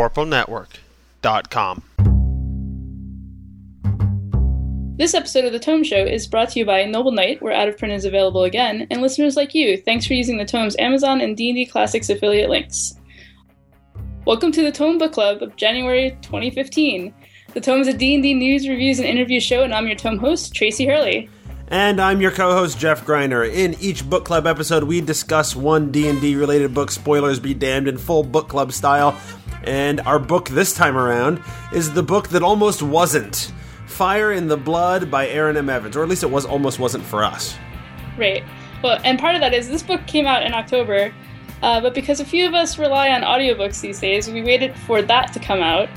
thevorpalnetwork.com. This episode of The Tome Show is brought to you by Noble Knight, where Out of Print is available again, and listeners like you. Thanks for using the Tome's Amazon and D&D Classics affiliate links. Welcome to the Tome Book Club of January 2015. The Tome is a D&D news, reviews, and interview show, and I'm your Tome host, Tracy Hurley. And I'm your co-host Jeff Greiner. In each book club episode, we discuss one D&D related book. Spoilers be damned in full book club style. And our book this time around is the book that almost wasn't. Fire in the Blood by Erin M. Evans, or at least it was almost wasn't for us. Right. Well, and part of that is this book came out in October, uh, but because a few of us rely on audiobooks these days, we waited for that to come out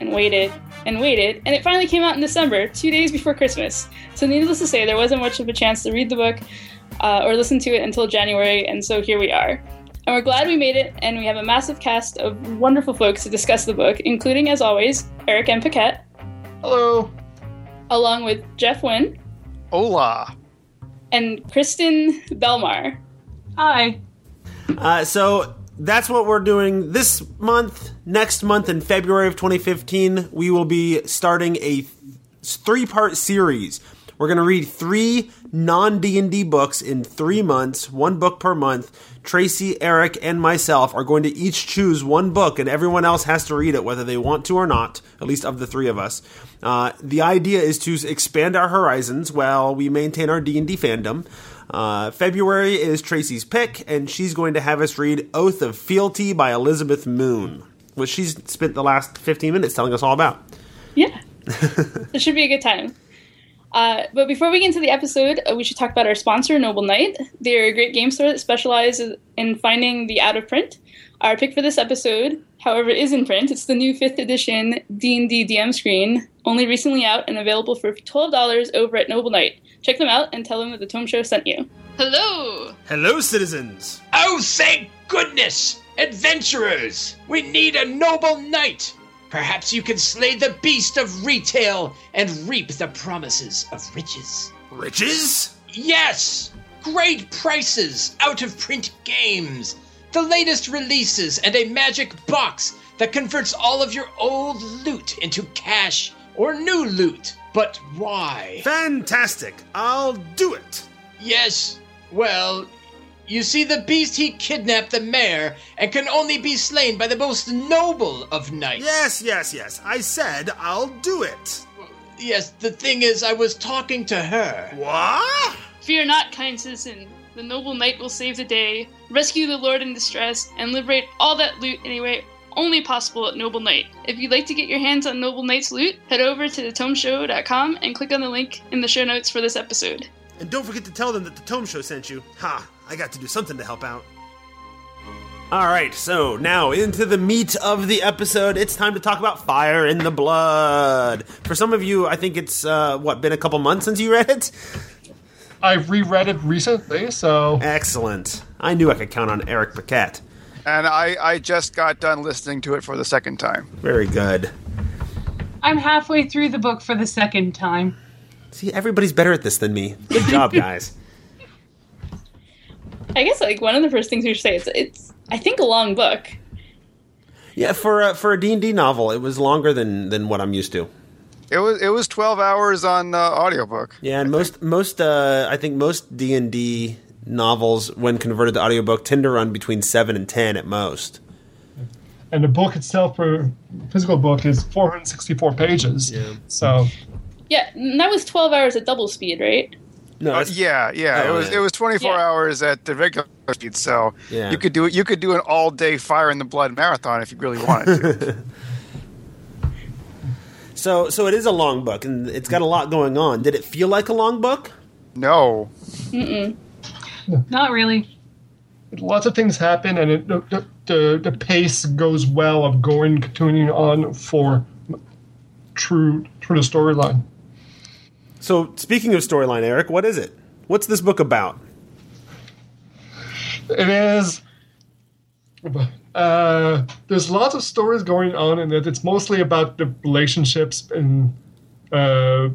and waited and waited, and it finally came out in December, two days before Christmas. So, needless to say, there wasn't much of a chance to read the book uh, or listen to it until January, and so here we are. And we're glad we made it, and we have a massive cast of wonderful folks to discuss the book, including, as always, Eric and Paquette. Hello along with Jeff Wynn. Hola. And Kristen Belmar. Hi. Uh, so that's what we're doing this month. Next month in February of 2015, we will be starting a th- three-part series. We're going to read three non D&D books in 3 months, one book per month. Tracy, Eric, and myself are going to each choose one book, and everyone else has to read it whether they want to or not, at least of the three of us. Uh, the idea is to expand our horizons while we maintain our D&D fandom. Uh, February is Tracy's pick, and she's going to have us read Oath of Fealty by Elizabeth Moon, which she's spent the last 15 minutes telling us all about. Yeah. it should be a good time. Uh, but before we get into the episode, uh, we should talk about our sponsor, Noble Knight. They're a great game store that specializes in finding the out of print. Our pick for this episode, however, is in print. It's the new 5th edition D&D DM screen, only recently out and available for $12 over at Noble Knight. Check them out and tell them that the Tome Show sent you. Hello! Hello, citizens! Oh, thank goodness! Adventurers! We need a noble knight! Perhaps you can slay the beast of retail and reap the promises of riches. Riches? Yes! Great prices, out of print games, the latest releases, and a magic box that converts all of your old loot into cash or new loot. But why? Fantastic! I'll do it! Yes, well, you see, the beast he kidnapped the mayor and can only be slain by the most noble of knights. Yes, yes, yes. I said I'll do it. Yes, the thing is, I was talking to her. What? Fear not, kind citizen. The noble knight will save the day, rescue the lord in distress, and liberate all that loot anyway only possible at Noble Knight. If you'd like to get your hands on Noble Knight's loot, head over to thetomeshow.com and click on the link in the show notes for this episode. And don't forget to tell them that the Tome Show sent you. Ha! I got to do something to help out. All right, so now into the meat of the episode. It's time to talk about Fire in the Blood. For some of you, I think it's uh, what been a couple months since you read it. I've reread it recently, so Excellent. I knew I could count on Eric Paquette. And I, I just got done listening to it for the second time. Very good. I'm halfway through the book for the second time. See, everybody's better at this than me. Good job, guys. I guess like one of the first things we should say it's it's I think a long book. Yeah, for a, for a D&D novel, it was longer than than what I'm used to. It was it was twelve hours on uh, audiobook. Yeah, and most most uh, I think most D and D novels, when converted to audiobook, tend to run between seven and ten at most. and the book itself, for physical book, is 464 pages. Yeah. So Yeah, and that was 12 hours at double speed, right? No, Uh, yeah, yeah. Oh, it was yeah. it was twenty four Yeah. hours at the regular speed, so Yeah. you could do it. you could do an all day fire in the blood marathon if you really wanted to. So so it is a long book, and it's got a lot going on. Did it feel like a long book? no, mm, Not really. lots of things happen, and it, the, the- the the pace goes well of going continuing on for true true to storyline. So speaking of storyline, Eric, what is it? What's this book about? It is. Uh, there's lots of stories going on in it. It's mostly about the relationships in, uh,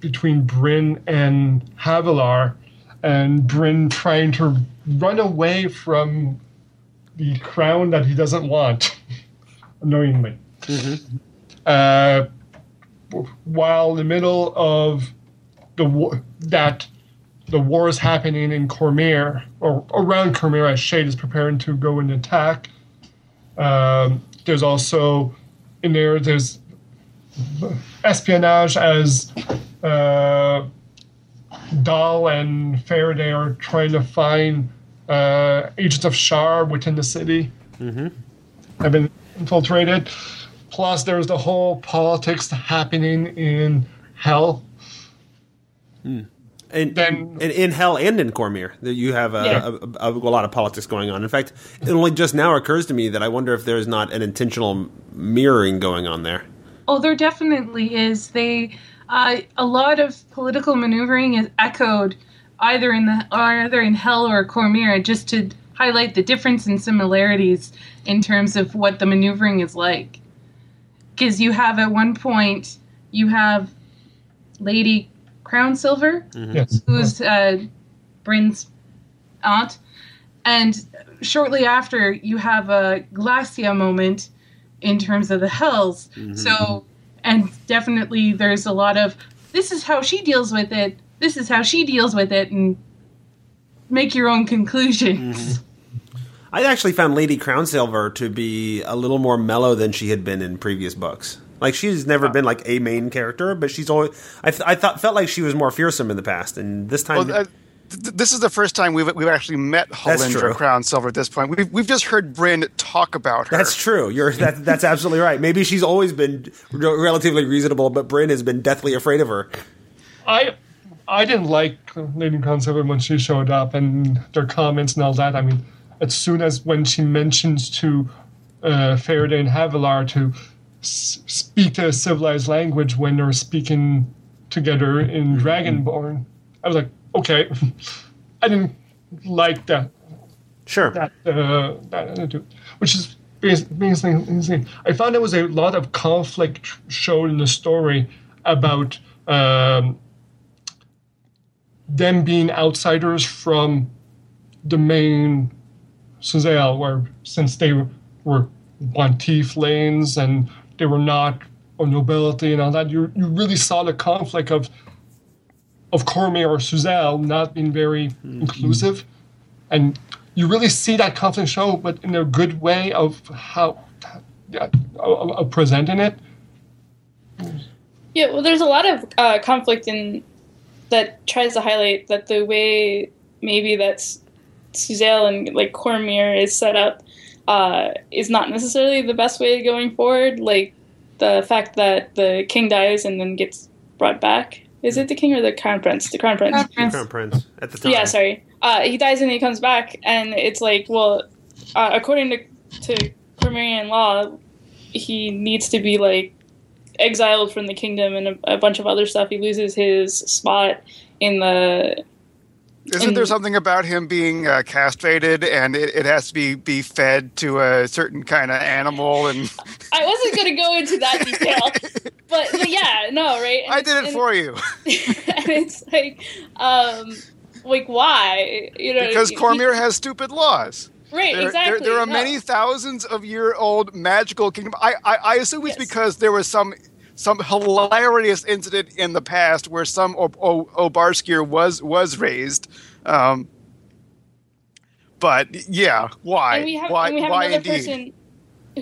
between Brin and Havilar, and Brin trying to run away from the crown that he doesn't want. annoyingly. Uh, while in the middle of the war, that the war is happening in Cormyr or around Cormyr as Shade is preparing to go and attack. Um, there's also in there there's espionage as uh, Dahl and Farideh are trying to find uh, agents of Shar within the city. Mm-hmm. Have been infiltrated. Plus, there's the whole politics happening in Hell. And, Then- and in Hell and in Cormyr, that you have a, Yeah. a, a, a lot of politics going on. In fact, it only just now occurs to me that I wonder if there's not an intentional mirroring going on there. Oh, there definitely is. They uh, a lot of political maneuvering is echoed either in the or either in Hell or Cormyr, just to highlight the difference and similarities in terms of what the maneuvering is like. Because you have at one point you have Lady Crown Silver, mm-hmm. Yes. who's uh, Brin's aunt, and shortly after you have a Glasya moment in terms of the hells. Mm-hmm. So, and definitely there's a lot of this is how she deals with it. This is how she deals with it, and make your own conclusions. Mm-hmm. I actually found Lady Crown Silver to be a little more mellow than she had been in previous books. Like she's never been like a main character, but she's always. I, th- I thought felt like she was more fearsome in the past, and this time. Well, uh, th- this is the first time we've we've actually met That's Halindra true. Crown Silver at this point. We've we've just heard Brin talk about her. that's true. You're that, that's absolutely right. Maybe she's always been re- relatively reasonable, but Brin has been deathly afraid of her. I I didn't like Lady Crown Silver when she showed up and their comments and all that. I mean, as soon as when she mentions to uh, Farideh and Havilar to s- speak a civilized language when they're speaking together in Dragonborn, I was like, okay, I didn't like that Sure. that uh, that attitude, which is bas- basically insane. I found there was a lot of conflict shown in the story about um, them being outsiders from the main Suzail, where since they were one tieflings and they were not a nobility and all that, you you really saw the conflict of of Cormyr or Suzail not being very inclusive and you really see that conflict show, but in a good way of how yeah, of, of presenting it. Yeah, well, there's a lot of uh, conflict in that tries to highlight that the way maybe that's Suzail and like Cormyr is set up uh, is not necessarily the best way going forward. Like the fact that the king dies and then gets brought back. Is it the king or the crown prince? The crown prince. Crown Prince. Crown Prince at the time. Yeah, sorry. Uh, he dies and he comes back, and it's like, well, uh, according to to Cormyrian law, he needs to be like exiled from the kingdom and a, a bunch of other stuff. He loses his spot in the. Isn't there something about him being uh, castrated and it, it has to be, be fed to a certain kind of animal? And I wasn't going to go into that detail, but, but yeah, no, right? And I did it and- for you and it's like, um, like why? You know, because Cormyr has stupid laws. right? There, exactly. there, there are no. many thousands of year old magical kingdom. I, I, I assume it's Yes. because there was some some hilarious incident in the past where some o- o- Obarskyr was was raised. Um, but yeah, why? and we have, why? and we have why another indeed? person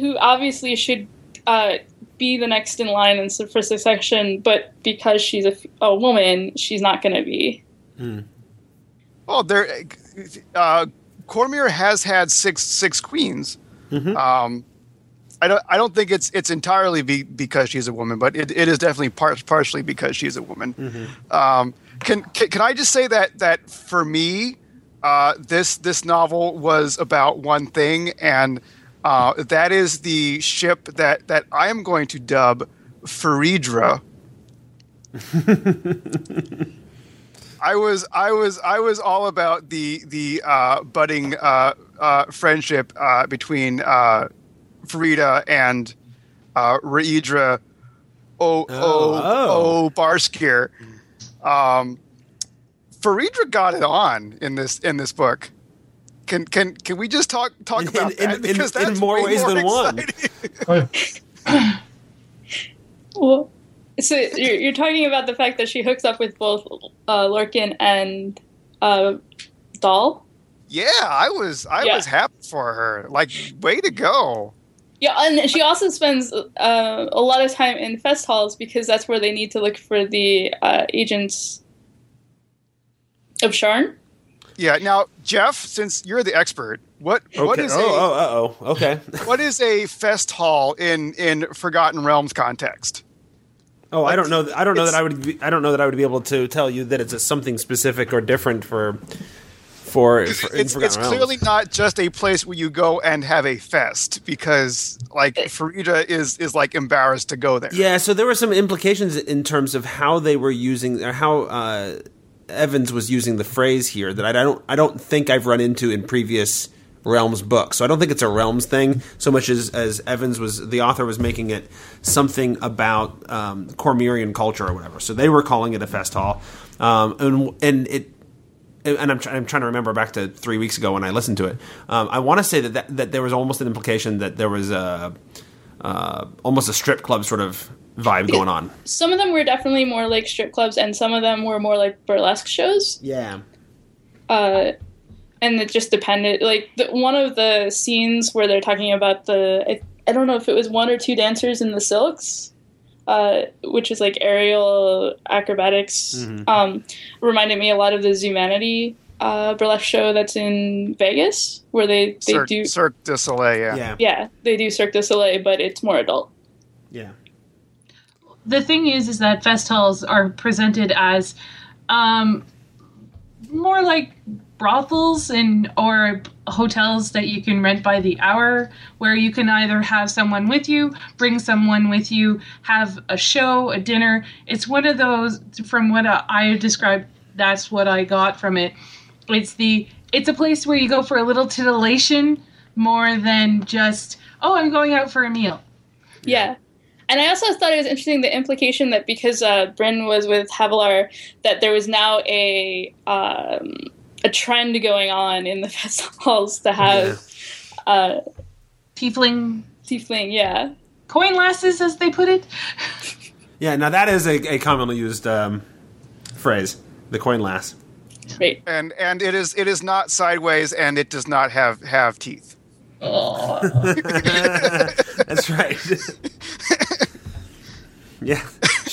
who obviously should uh, be the next in line in, for succession, but because she's a, f- a woman, she's not going to be. Well, there. Uh, Cormyr has had six six queens. Um, I don't. I don't think it's it's entirely be, because she's a woman, but it, it is definitely par- partially because she's a woman. Um, can, can can I just say that that for me, uh, this this novel was about one thing, and uh, that is the ship that that I am going to dub Phaedra. I was I was I was all about the the uh, budding uh, uh, friendship uh, between Farideh and uh, Raedra O O Oh. O Barskir. Um, Faridra got it on in this in this book. Can can can we just talk talk In- about in- that in- because in that's more ways more than one. exciting. Oh, Well, so you're, you're talking about the fact that she hooks up with both uh, Lorcan and uh, Dahl. Yeah, I was I Yeah. was happy for her. Like, way to go. Yeah, and she also spends uh, a lot of time in fest halls because that's where they need to look for the uh, agents of Shar. Yeah. Now, Jeff, since you're the expert, what what Okay. is oh, a oh, oh, okay. what is a fest hall in in Forgotten Realms context? Oh, I don't know. I don't know that I would. Be, I don't know that I would be able to tell you that it's a, something specific or different for for. for It's Forgotten it's clearly not just a place where you go and have a fest because like Farideh is is like embarrassed to go there. Yeah, so there were some implications in terms of how they were using or how uh, Evans was using the phrase here that I don't I don't think I've run into in previous Realms books. So I don't think it's a Realms thing so much as as Evans was the author was making it something about um, Cormyrian culture or whatever. So they were calling it a fest hall, um, and and it and I'm, try- I'm trying to remember back to three weeks ago when I listened to it. Um, I want to say that, that that there was almost an implication that there was a uh, almost a strip club sort of vibe going on. Some of them were definitely more like strip clubs, and some of them were more like burlesque shows. Yeah. Uh, and it just depended. Like the, one of the scenes where they're talking about the, I, I don't know if it was one or two dancers in the silks, uh, which is like aerial acrobatics. Um, reminded me a lot of the Zumanity uh, burlesque show that's in Vegas, where they they Cirque, do Cirque du Soleil. Yeah. Yeah. yeah they do Cirque du Soleil, but it's more adult. Yeah. the thing is is that fest halls are presented as um, more like brothels and or hotels that you can rent by the hour where you can either have someone with you bring someone with you have a show a dinner. It's one of those from what i described that's what i got from it. It's the it's a place where you go for a little titillation more than just oh i'm going out for a meal. Yeah. And I also thought it was interesting the implication that because uh, Brin was with Havilar, that there was now a um, a trend going on in the festivals to have uh, tiefling tiefling. Yeah, coin lasses as they put it Yeah. Now that is a, a commonly used um, phrase, the coin lass. right. And and it is it is not sideways and it does not have have teeth. That's right. yeah.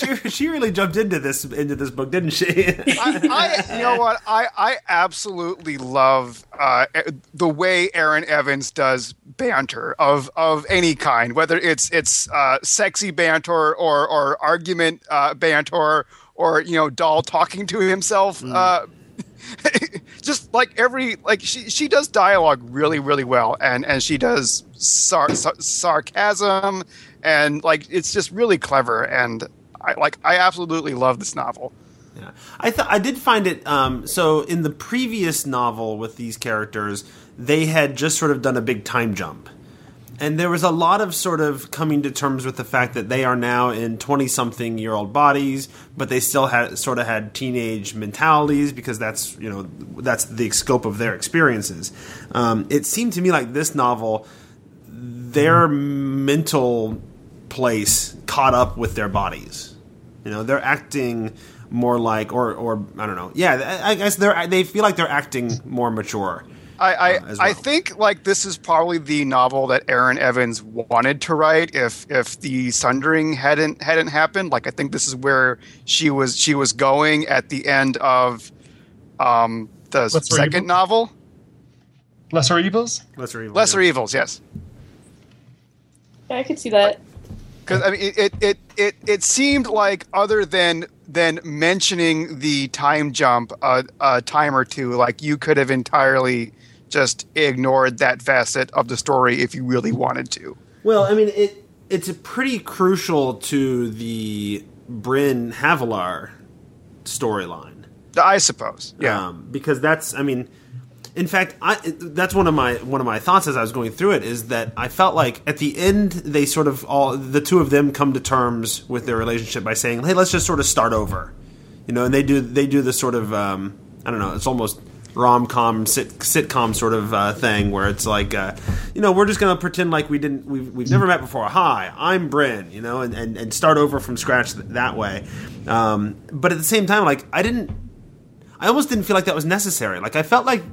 She, she really jumped into this into this book, didn't she? I, I you know what I I absolutely love uh, the way Erin Evans does banter of of any kind, whether it's it's uh, sexy banter or or argument uh, banter or you know Dahl talking to himself. Uh, just like every like she she does dialogue really really well and and she does sar- sar- sarcasm and like it's just really clever and I like I absolutely love this novel. Yeah. I thought I did find it. Um, so in the previous novel with these characters, they had just sort of done a big time jump, and there was a lot of sort of coming to terms with the fact that they are now in twenty-something-year-old bodies, but they still had sort of had teenage mentalities because that's you know that's the scope of their experiences. Um, it seemed to me like this novel, their mental place caught up with their bodies. You know, they're acting more like, or, or I don't know. Yeah, I I guess they're they feel like they're acting more mature. I I, uh, as I think like this is probably the novel that Erin Evans wanted to write if if the Sundering hadn't hadn't happened. Like I think this is where she was she was going at the end of um, the Lesser second Evil? novel, Lesser Evils? Lesser evil. Lesser yeah. Evils. Yes. Yeah, I could see that. Because I mean, it, it, it, it, seemed like other than than mentioning the time jump a, a time or two, like you could have entirely just ignored that facet of the story if you really wanted to. Well, I mean, it it's pretty crucial to the Brin Havilar storyline. I suppose. Yeah. um, because that's I mean, in fact, I that's one of my one of my thoughts as I was going through it is that I felt like at the end they sort of all the two of them come to terms with their relationship by saying, "Hey, let's just sort of start over," you know, and they do they do this sort of um, I don't know, it's almost rom com sit, sitcom sort of uh, thing where it's like, uh, you know, we're just gonna pretend like we didn't, we've, we've never met before. Hi, I'm Brin, you know, and, and, and start over from scratch th- that way. Um, but at the same time, like I didn't, I almost didn't feel like that was necessary. Like I felt like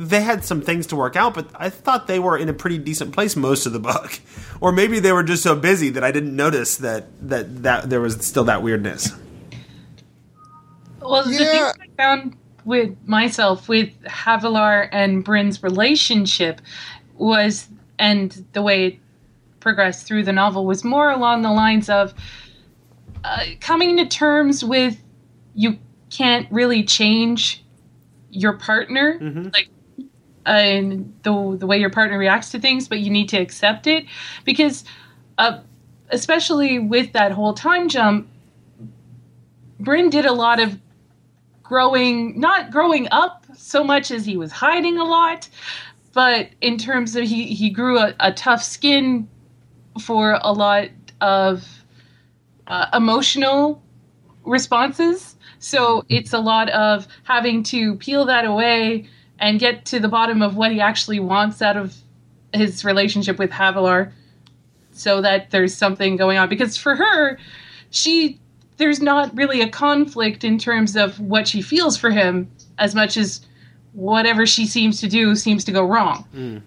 they had some things to work out, but I thought they were in a pretty decent place most of the book. Or maybe they were just so busy that I didn't notice that that, that there was still that weirdness. Well, the thing I found with myself with Havilar and Brin's relationship was, and the way it progressed through the novel was more along the lines of uh, coming to terms with you can't really change your partner, like and the the way your partner reacts to things, but you need to accept it because, uh, especially with that whole time jump, Brin did a lot of growing, not growing up so much as he was hiding a lot, but in terms of he, he grew a, a tough skin for a lot of uh, emotional responses. So it's a lot of having to peel that away and get to the bottom of what he actually wants out of his relationship with Havilar so that there's something going on. Because for her, she there's not really a conflict in terms of what she feels for him as much as whatever she seems to do seems to go wrong. Hmm.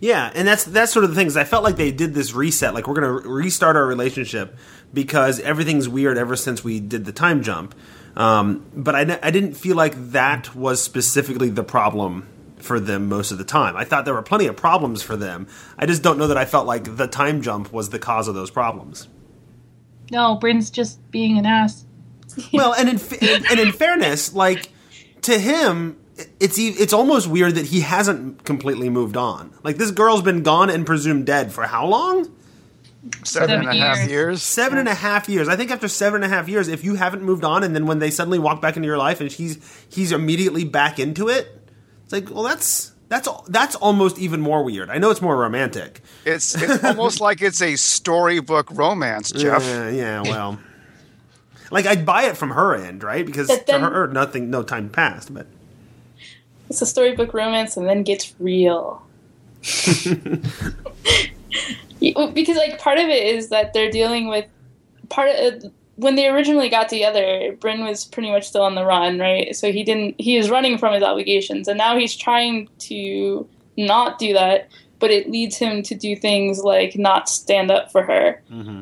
Yeah, and that's that's sort of the thing. Is I felt like they did this reset, like we're gonna restart our relationship because everything's weird ever since we did the time jump. Um, but I, I didn't feel like that was specifically the problem for them most of the time. I thought there were plenty of problems for them. I just don't know that I felt like the time jump was the cause of those problems. No, Brin's just being an ass. well, and in and in fairness, like to him, it's it's almost weird that he hasn't completely moved on. Like this girl's been gone and presumed dead for how long? Seven and a half years. years. Seven and a half years. I think after seven and a half years, if you haven't moved on, and then when they suddenly walk back into your life and he's he's immediately back into it, it's like, well, that's that's that's almost even more weird. I know it's more romantic. It's it's almost like it's a storybook romance, Jeff. Yeah, yeah, well, like I'd buy it from her end, right? Because then- for her, nothing, no time passed. But It's a storybook romance and then gets real. Because like part of it is that they're dealing with part of uh, when they originally got together, Brin was pretty much still on the run, right? So he didn't he was running from his obligations and now he's trying to not do that, but it leads him to do things like not stand up for her mm-hmm.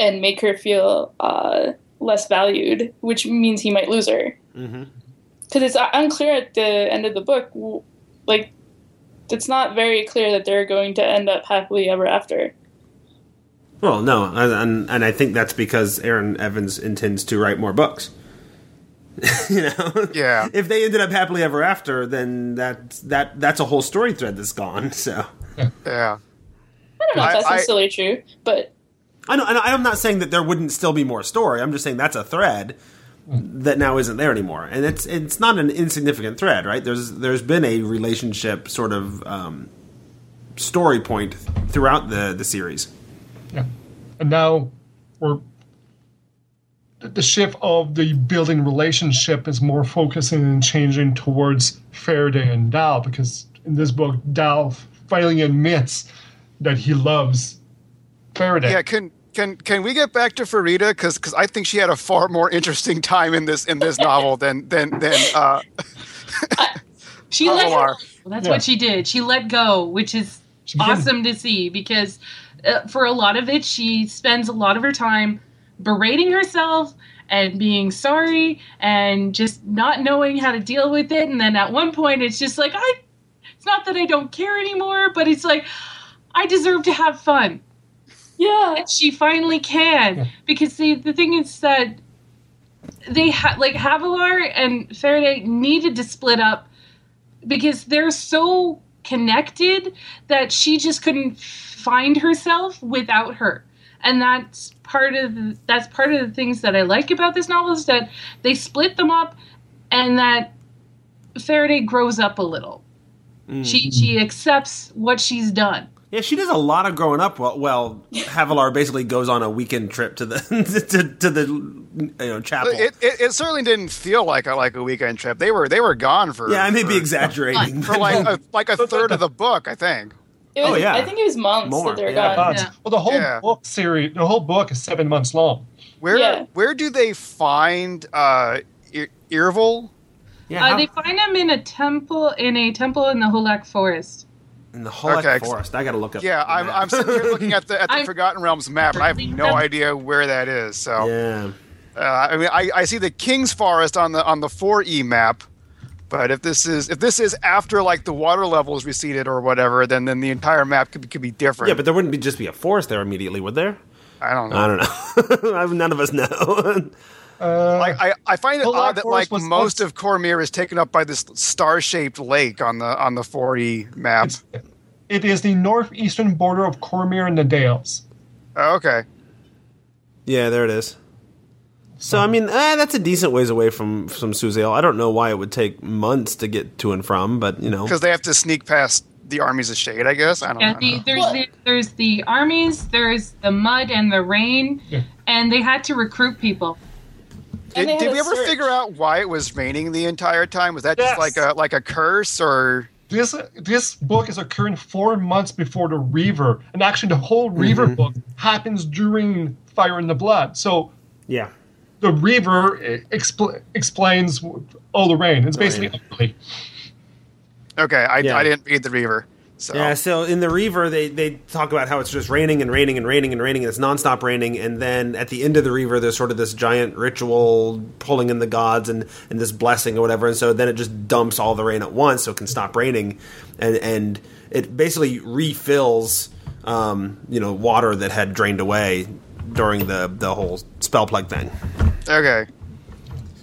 and make her feel uh, less valued, which means he might lose her. Mm-hmm. Because it's uh, unclear at the end of the book, like it's not very clear that they're going to end up happily ever after. well, no, and and, and I think that's because Erin Evans intends to write more books. you know, Yeah. If they ended up happily ever after, then that that that's a whole story thread that's gone. So. Yeah. I don't know if that's I- necessarily true, but I know, and I'm not saying that there wouldn't still be more story. I'm just saying that's a thread that now isn't there anymore, and it's it's not an insignificant thread, right? There's there's been a relationship sort of um, story point throughout the the series. Yeah. And now we're the- the shift of the building relationship is more focusing and changing towards Farideh and Dahl because in this book Dahl finally admits that he loves Farideh. Yeah, can can can we get back to Farideh because because I think she had a far more interesting time in this in this novel than than than uh, She let Havilar. go. That's Yeah. what she did. She let go, which is She became- awesome to see because uh, for a lot of it, she spends a lot of her time berating herself and being sorry and just not knowing how to deal with it. And then at one point, it's just like, I, it's not that I don't care anymore, but it's like, I deserve to have fun. Yeah, And she finally can. Because the, the thing is that they ha- like Havilar and Farideh needed to split up because they're so connected that she just couldn't find herself without her. And that's part of the, that's part of the things that I like about this novel is that they split them up and that Farideh grows up a little. She mm-hmm. she accepts what she's done. Yeah, she does a lot of growing up. Well, well Havilar basically goes on a weekend trip to the to, to the you know chapel. It, it, it certainly didn't feel like a like a weekend trip. They were they were gone for yeah, I may for, be exaggerating. for like a, like a third of the book, I think. It was, Oh, yeah. I think it was months More, that they're yeah. gone. But, Yeah. Well, the whole Yeah. book series, the whole book is seven months long. Where Yeah. where do they find uh Ir- Irvil? yeah, Uh, how- they find him in a temple in a temple in the Hullack Forest. In the Hullack Okay. Forest. I got to look up. Yeah, I'm. I'm sitting here looking at the at the I'm- Forgotten Realms map, and I have no idea where that is. So yeah. uh, I mean, I, I see the King's Forest on the on the 4E map, but if this is if this is after like the water levels receded or whatever, then then the entire map could be, could be different. Yeah, but there wouldn't be just be a forest there immediately, would there? I don't know. I don't know. None of us know. Uh, Like I, I find it Well, odd that like was most once- of Cormyr is taken up by this star-shaped lake on the on the 4E map. it's, the northeastern border of Cormyr and the Dales. Oh, okay. yeah, there it is. So I mean, eh, that's a decent ways away from from Suzail. I don't know why it would take months to get to and from, but you know, Because they have to sneak past the armies of shade, I guess. I don't Yeah, know. the, there's the, there's the armies, there's the mud and the rain, Yeah. and they had to recruit people. And Did, they did we ever search. figure out why it was raining the entire time? Was that just like a like a curse or? This this book is occurring four months before the Reaver, and actually the whole Reaver Mm-hmm. book happens during Fire in the Blood. So yeah, the Reaver eh, expl- explains all the rain. It's basically yeah. Okay, I, Yeah. I didn't read the Reaver. So yeah. So in the Reaver, they they talk about how it's just raining and raining and raining and raining, and it's nonstop raining. And then at the end of the Reaver, there's sort of this giant ritual pulling in the gods and and this blessing or whatever. And so then it just dumps all the rain at once, so it can stop raining, and and it basically refills, um, you know, water that had drained away during the the whole Spellplague thing. okay,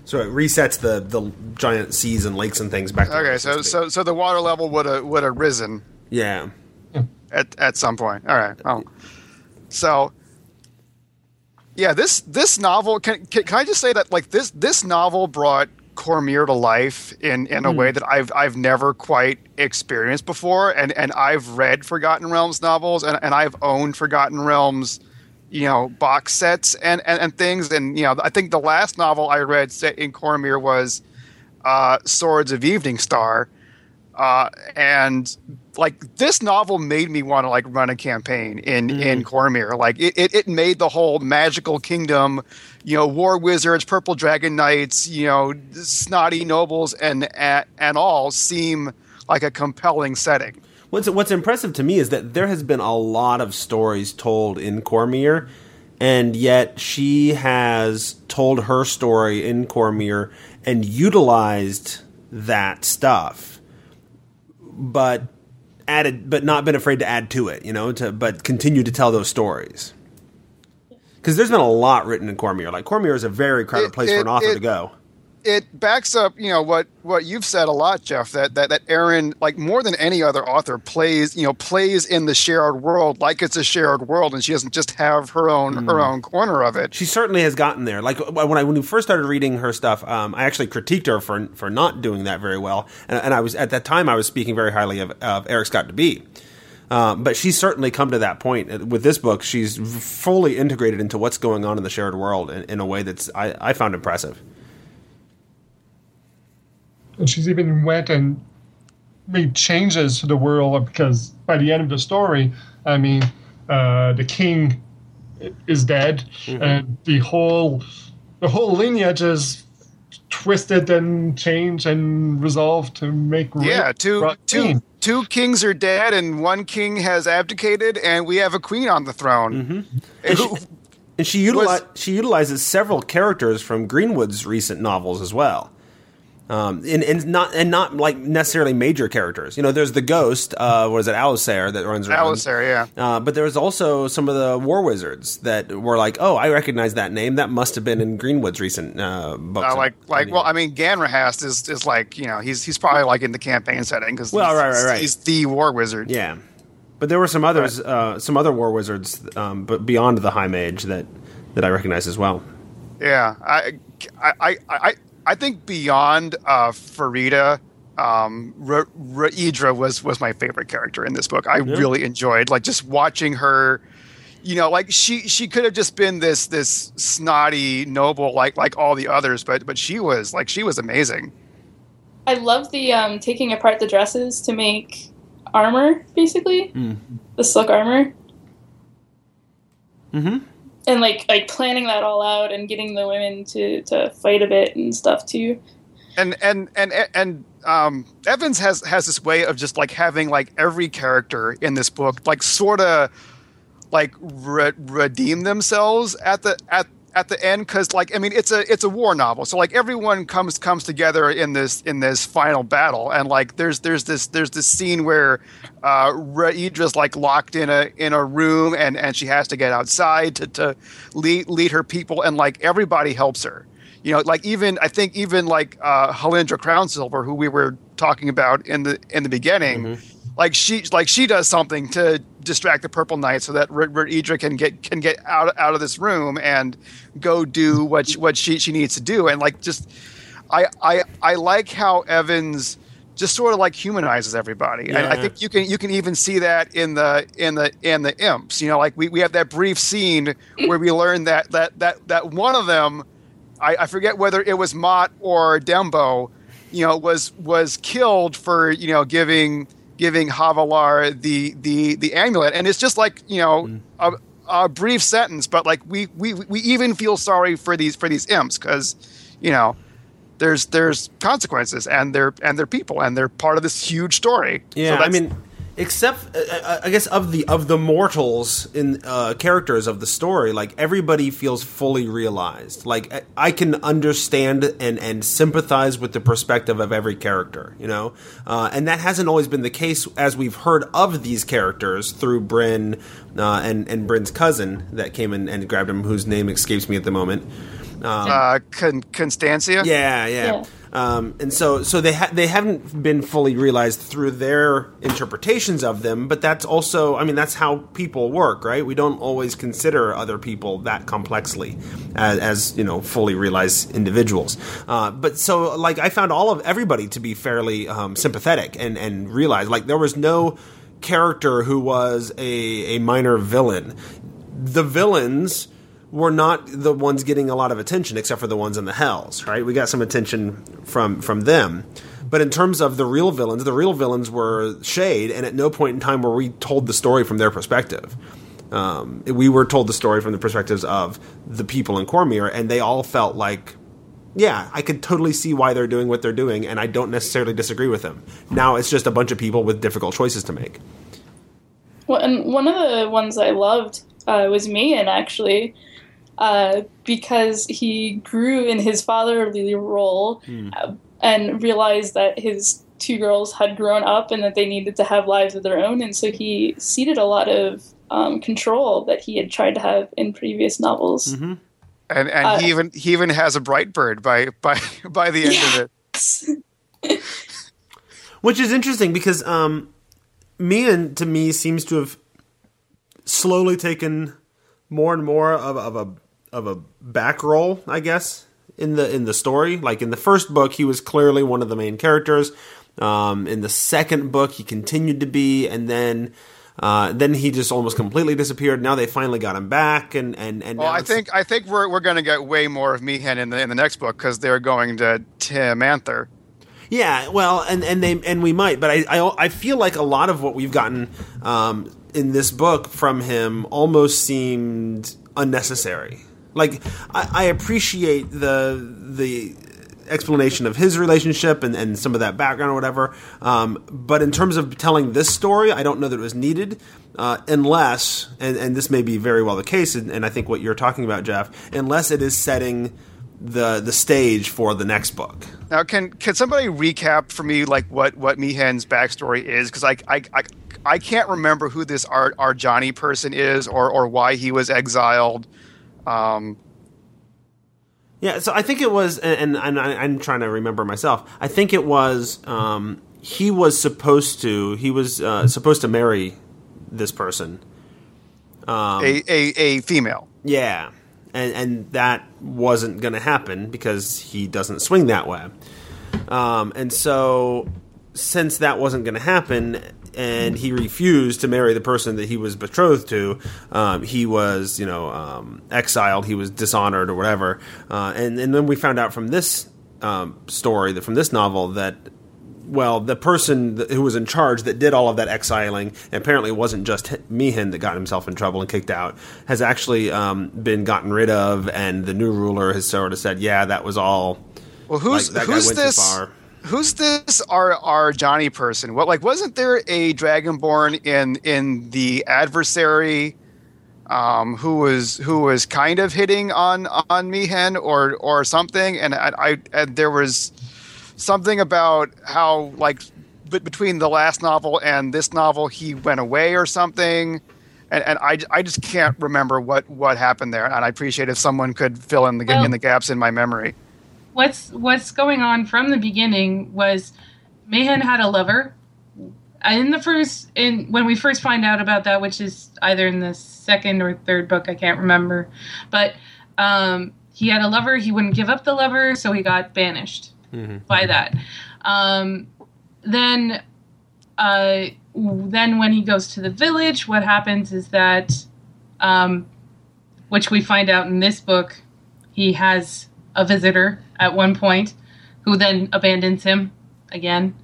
So it resets the the giant seas and lakes and things back. okay. So supposed to be. so so the water level would have would have risen yeah. at at some point. All right. Well, so yeah, this this novel can, can can I just say that like this this novel brought Cormyr to life in in a way that I've I've never quite experienced before, and and I've read Forgotten Realms novels, and and I've owned Forgotten Realms. You know, box sets and, and, and things, and you know, I think the last novel I read set in Cormyr was uh, Swords of Evening Star, uh, and like this novel made me want to like run a campaign in in mm. Cormyr. Like it, it, it made the whole magical kingdom, you know, war wizards, purple dragon knights, you know, snotty nobles, and and, and all seem like a compelling setting. What's what's impressive to me is that there has been a lot of stories told in Cormyr, and yet she has told her story in Cormyr and utilized that stuff, but added, but not been afraid to add to it. You know, to but continue to tell those stories. Because there's been a lot written in Cormyr. Like Cormyr is a very crowded It- place for an author it- to go. It backs up, you know, what what you've said a lot, Jeff. That that that Erin, like more than any other author, plays, you know, plays in the shared world like it's a shared world, and she doesn't just have her own her own corner of it. She certainly has gotten there. Like when I when we first started reading her stuff, um, I actually critiqued her for for not doing that very well, and, and I was at that time I was speaking very highly of, of Erik Scott de Bie. Um, but she's certainly come to that point with this book. She's fully integrated into what's going on in the shared world in, in a way that's I, I found impressive. And she's even went and made changes to the world because by the end of the story, I mean, uh, the king is dead, and the whole the whole lineage is twisted and changed and resolved to make Yeah, Rick two two queen. two kings are dead, and one king has abdicated, and we have a queen on the throne. And she, and she, utili- Was- she utilizes several characters from Greenwood's recent novels as well. Um, and, and not and not like necessarily major characters. You know, there's the ghost. Uh, what is it, Alusair that runs around. Alusair, yeah. Uh, but there was also some of the war wizards that were like, oh, I recognize that name. That must have been in Greenwood's recent uh, books. Uh, like, like, well, I mean, Ganrahast is is like, you know, he's he's probably like in the campaign setting because Well, right, right, right. he's the war wizard. yeah. But there were some others, uh, some other war wizards, um, but beyond the High Mage that that I recognize as well. Yeah, I, I, I, I, I think beyond uh, Farideh um, Ra- Raedra was was my favorite character in this book. I really enjoyed like just watching her. You know, like she she could have just been this this snotty noble like like all the others, but but she was like she was amazing. I love the um, taking apart the dresses to make armor, basically the silk armor. Mm-hmm. And like like planning that all out and getting the women to to fight a bit and stuff too. and and and and um, Evans has has this way of just like having like every character in this book like sort of like re- redeem themselves at the at at the end because like I mean it's a it's a war novel. So like everyone comes comes together in this in this final battle. And like there's there's this there's this scene where uh Raedra's like locked in a in a room and and she has to get outside to to lead lead her people. And like everybody helps her. You know, like even I think even like uh, Halindra Crown Silver, who we were talking about in the in the beginning, like she like she does something to distract the Purple Knight so that R- Raedra can get can get out out of this room and go do what she, what she she needs to do, and like just I I I like how Evans just sort of like humanizes everybody. And I think you can you can even see that in the in the in the imps. You know, like we, we have that brief scene where we learn that that that that one of them I, I forget whether it was Mott or Dembo, you know, was was killed for you know giving giving Havilar the the the amulet, and it's just like you know mm. a, a brief sentence, but like we we we even feel sorry for these for these imps because you know there's there's consequences and they're and they're people and they're part of this huge story. So Yeah, I mean, except uh, uh, I guess of the of the mortals in uh, characters of the story, like everybody feels fully realized. Like I- I can understand and and sympathize with the perspective of every character, you know, uh, and that hasn't always been the case as we've heard of these characters through Brin uh, and and Brin's cousin that came in and grabbed him, whose name escapes me at the moment. Um, uh, Con- Constancia. yeah, yeah. Yeah. Um, and so, so they ha- they haven't been fully realized through their interpretations of them, but that's also, I mean, that's how people work, right? We don't always consider other people that complexly as, as you know, fully realized individuals. Uh, but so, like, I found all of everybody to be fairly um, sympathetic and and realized, like, there was no character who was a a minor villain. The villains were not the ones getting a lot of attention, except for the ones in the hells, right? We got some attention from from them, but in terms of the real villains, the real villains were Shade, and at no point in time were we told the story from their perspective. Um, we were told the story from the perspectives of the people in Cormyr, and they all felt like, yeah, I could totally see why they're doing what they're doing, and I don't necessarily disagree with them. Now it's just a bunch of people with difficult choices to make. Well, and one of the ones I loved uh, was Mayan, actually, uh, because he grew in his fatherly role uh, and realized that his two girls had grown up and that they needed to have lives of their own, and so he ceded a lot of um, control that he had tried to have in previous novels. and and Uh, he even he even has a bright bird by by by the end of it. Which is interesting because um, Mehen to me seems to have slowly taken more and more of, of a of a back role, I guess, in the in the story. Like in the first book, he was clearly one of the main characters. Um, in the second book, he continued to be, and then uh, then he just almost completely disappeared. Now they finally got him back, and and and Well, I think I think we're we're going to get way more of Mehen in the in the next book because they're going to Tymanther. Yeah, well, and and they and we might, but I I, I feel like a lot of what we've gotten um, in this book from him almost seemed unnecessary. Like I, I appreciate the the explanation of his relationship and, and some of that background or whatever, um, but in terms of telling this story, I don't know that it was needed. Uh, unless, and, and this may be very well the case, and, and I think what you're talking about, Jeff, unless it is setting the the stage for the next book. Now, can can somebody recap for me like what what Mehen's backstory is? Because I, I I I can't remember who this Ar Arjani person is or or why he was exiled. Um, Yeah, so I think it was, and, and I, I'm trying to remember myself. I think it was um, he was supposed to he was uh, supposed to marry this person. Um, a, a a female. Yeah, and and that wasn't going to happen because he doesn't swing that way. Um, and so since that wasn't going to happen, and he refused to marry the person that he was betrothed to, um, he was, you know, um, exiled. He was dishonored or whatever. Uh, and and then we found out from this um, story, that from this novel, that well, the person who was in charge that did all of that exiling, and apparently it wasn't just Mehen that got himself in trouble and kicked out, has actually um, been gotten rid of, and the new ruler has sort of said, "Yeah, that was all." Well, who's like, who's this? Who's this? Our our Johnny person? What like wasn't there a Dragonborn in in the adversary? Um, who was who was kind of hitting on on Mehen or or something, and I, I and there was something about how like b- between the last novel and this novel he went away or something and, and I, I just can't remember what what happened there and I appreciate if someone could fill in the Well- in the gaps in my memory what's what's going on from the beginning was Mehen had a lover. In the first, in when we first find out about that, which is either in the second or third book, I can't remember, but um, he had a lover. He wouldn't give up the lover, so he got banished by that. Um, then, uh, then when he goes to the village, what happens is that, um, which we find out in this book, he has a visitor at one point who then abandons him again.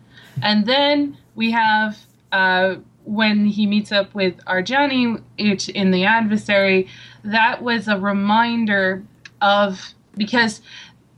And then we have uh, when he meets up with Arjhani in the adversary, that was a reminder of because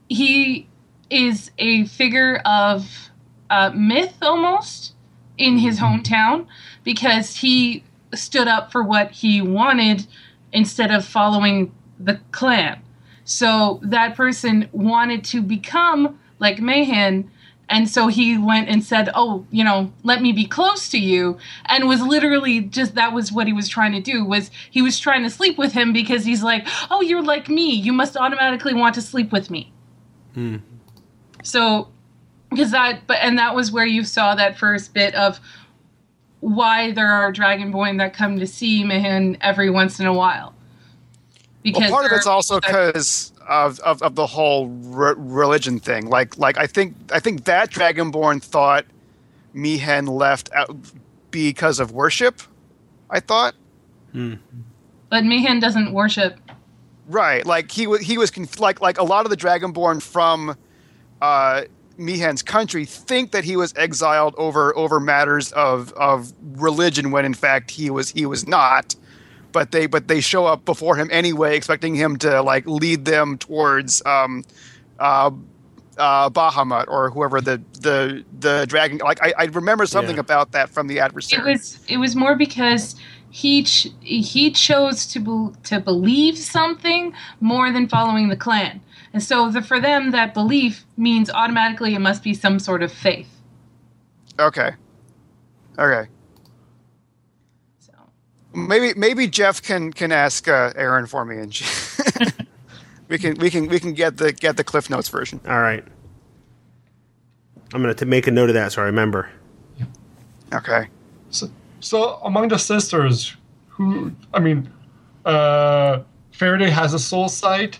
he is a figure of uh, myth almost in his hometown because he stood up for what he wanted instead of following the clan. So that person wanted to become like Mehen, and so he went and said, "Oh, you know, let me be close to you," and was literally just that was what he was trying to do. Was he was trying to sleep with him because he's like, "Oh, you're like me. You must automatically want to sleep with me." Hmm. So, because that, but and that was where you saw that first bit of why there are Dragonborn that come to see Mehen every once in a while. Well part of it's also because of, of, of the whole re- religion thing like like I think I think that Dragonborn thought Mehen left out because of worship I thought but Mehen doesn't worship. Right, like he was he was conf- like like a lot of the Dragonborn from uh, Mehen's country think that he was exiled over over matters of of religion when in fact he was he was not. But they but they show up before him anyway, expecting him to like lead them towards um, uh, uh, Bahamut or whoever the the the dragon. Like I, I remember something Yeah. about that from the adversary. It adversary. was it was more because he ch- he chose to be- to believe something more than following the clan, and so the, for them that belief means automatically it must be some sort of faith. okay, okay. So Maybe maybe Jeff can can ask uh, Erin for me, and she, we can we can we can get the get the Cliff Notes version. All right. I'm going to make a note of that so I remember. Okay. So, so among the sisters, who I mean, uh, Farideh has a soul sight.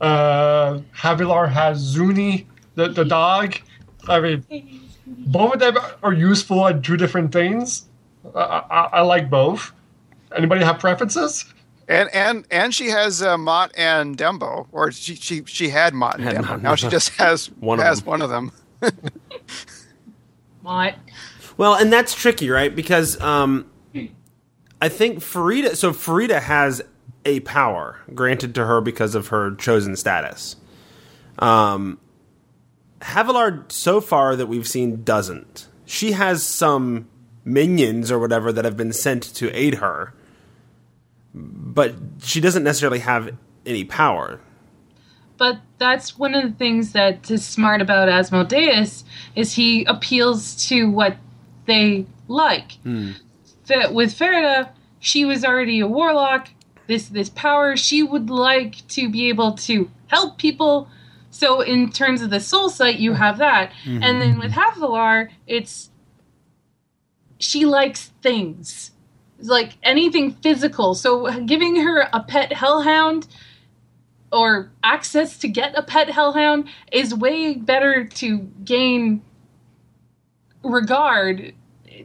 Uh, Havilar has Zuni, the the dog. I mean, both of them are useful at two different things. I, I, I like both. Anybody have preferences? And and and she has uh, Mott and Dembo, or she she she had Mott and Had Dembo. Mott and Now she just has One of has them. one of them. what? Well, and that's tricky, right? Because um, I think Farideh. So Farideh has a power granted to her because of her chosen status. Um, Havilar, so far that we've seen, doesn't. She has some minions or whatever that have been sent to aid her, but she doesn't necessarily have any power. But that's one of the things that is smart about Asmodeus is he appeals to what they like. Hmm. Fa- with Farideh, she was already a warlock. This this power, she would like to be able to help people. So in terms of the soul sight, you have that, mm-hmm. and then with Havilar, it's she likes things like anything physical. So giving her a pet hellhound or access to get a pet hellhound is way better to gain regard,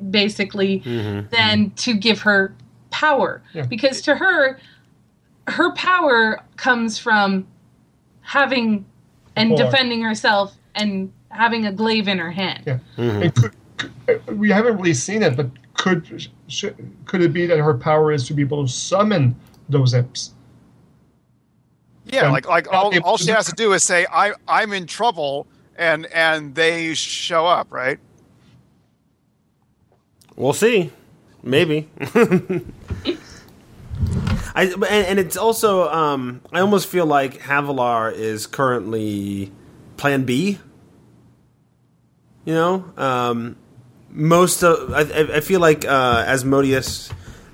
basically, mm-hmm. than to give her power. Yeah. Because to her, her power comes from having and Power. defending herself and having a glaive in her hand. Yeah. Mm-hmm. And could, could, we haven't really seen it, but could sh- could it be that her power is to be able to summon those imps? Yeah, Um, like like all, all she has to do is say I I'm in trouble and and they show up, right? We'll see. Maybe. I and, and it's also um, I almost feel like Havilar is currently Plan B. You know, um, most of I, I- I feel like uh, Asmodeus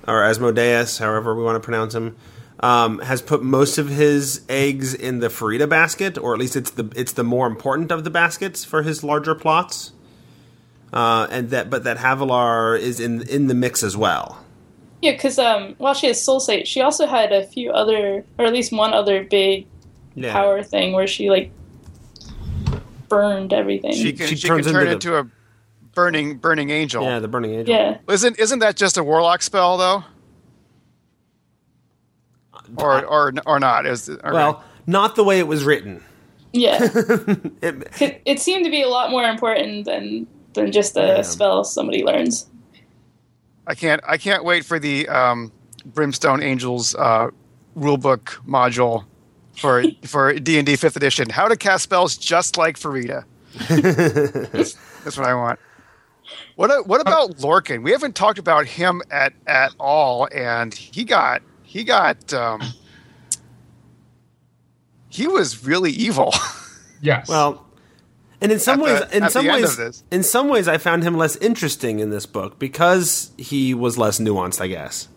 or Asmodeus, however we want to pronounce him, um, has put most of his eggs in the Farideh basket, or at least it's the it's the more important of the baskets for his larger plots uh, and that but that Havilar is in in the mix as well. Yeah, because um, while she has Soul Sight, she also had a few other, or at least one other big Yeah. power thing where she like burned everything. She can She she, can turns turn into into, a burning burning angel. Yeah, the burning angel. yeah, Isn't isn't that just a warlock spell though? Or or or not? Is okay. Well, not the way it was written. yeah. It- it, it seemed to be a lot more important than than just a Yeah. spell somebody learns. I can't I can't wait for the um, Brimstone Angels uh, rulebook module for for D and D Fifth Edition. How to cast spells just like Farideh. that's, that's what I want. What what about Lorcan? We haven't talked about him at at all, and he got he got um, he was really evil. Yes. well, and in some At ways, the- in some ways, in some ways, I found him less interesting in this book because he was less nuanced. I guess.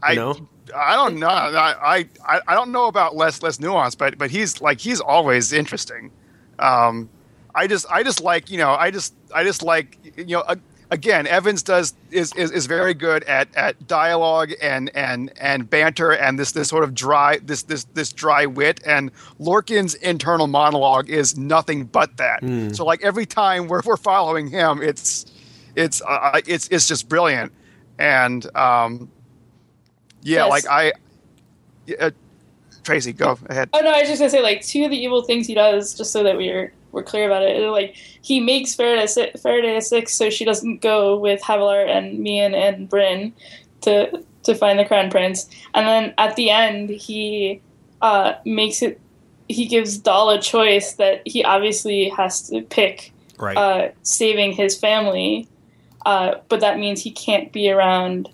I know? I don't know. I, I I don't know about less less nuance, but but he's like he's always interesting. Um, I just I just like you know I just I just like you know uh, again Evans does is, is is very good at at dialogue and and and banter and this this sort of dry this this this dry wit and Lorcan's internal monologue is nothing but that. So like every time we're we're following him, it's it's uh, it's it's just brilliant and um yeah, Yes. like I, uh, Tracy, go ahead. Oh no, I was just gonna say like two of the evil things he does, just so that we're we're clear about it. are, Like he makes Farideh si- Farideh a six, so she doesn't go with Havilar and Mehen and Bryn to to find the Crown Prince, and then at the end he uh, makes it. He gives Dahl a choice that he obviously has to pick Right. uh, saving his family, uh, but that means he can't be around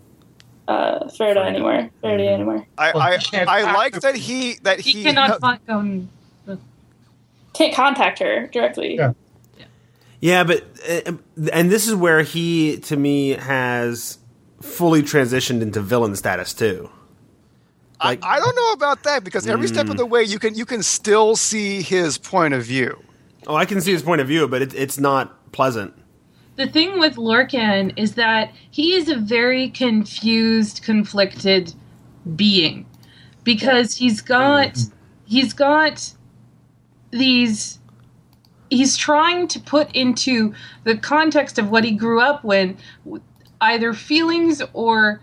uh, Farideh Farideh. anymore. Farideh Mhm. anymore. I I, I like that he that He he, cannot find, go and Can't contact her directly. Yeah. Yeah, but uh, and this is where he to me has fully transitioned into villain status too. I, like- I don't know about that because every step of the way you can you can still see his point of view. Oh, I can see his point of view, but it, it's not pleasant. The thing with Lorcan is that he is a very confused, conflicted being because he's got he's got these he's trying to put into the context of what he grew up with either feelings or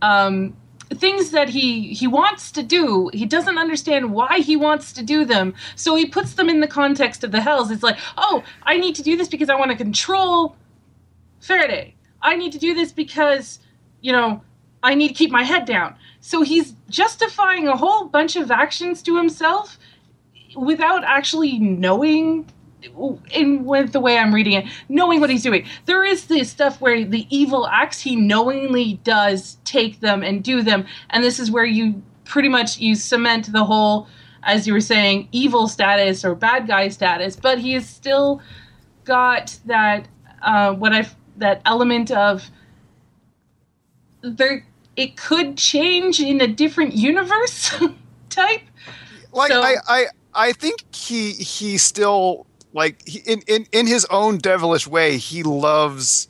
um, things that he he wants to do. He doesn't understand why he wants to do them. So he puts them in the context of the hells. It's like oh i need to do this because i want to control Farideh. I need to do this because you know i need to keep my head down. So he's justifying a whole bunch of actions to himself without actually knowing in with the way I'm reading it, knowing what he's doing. There is this stuff where the evil acts he knowingly does take them and do them, and this is where you pretty much you cement the whole, as you were saying, evil status or bad guy status. But he has still got that uh, what I that element of there. It could change in a different universe type. Like So- I, I I think he he still like he, in, in in his own devilish way he loves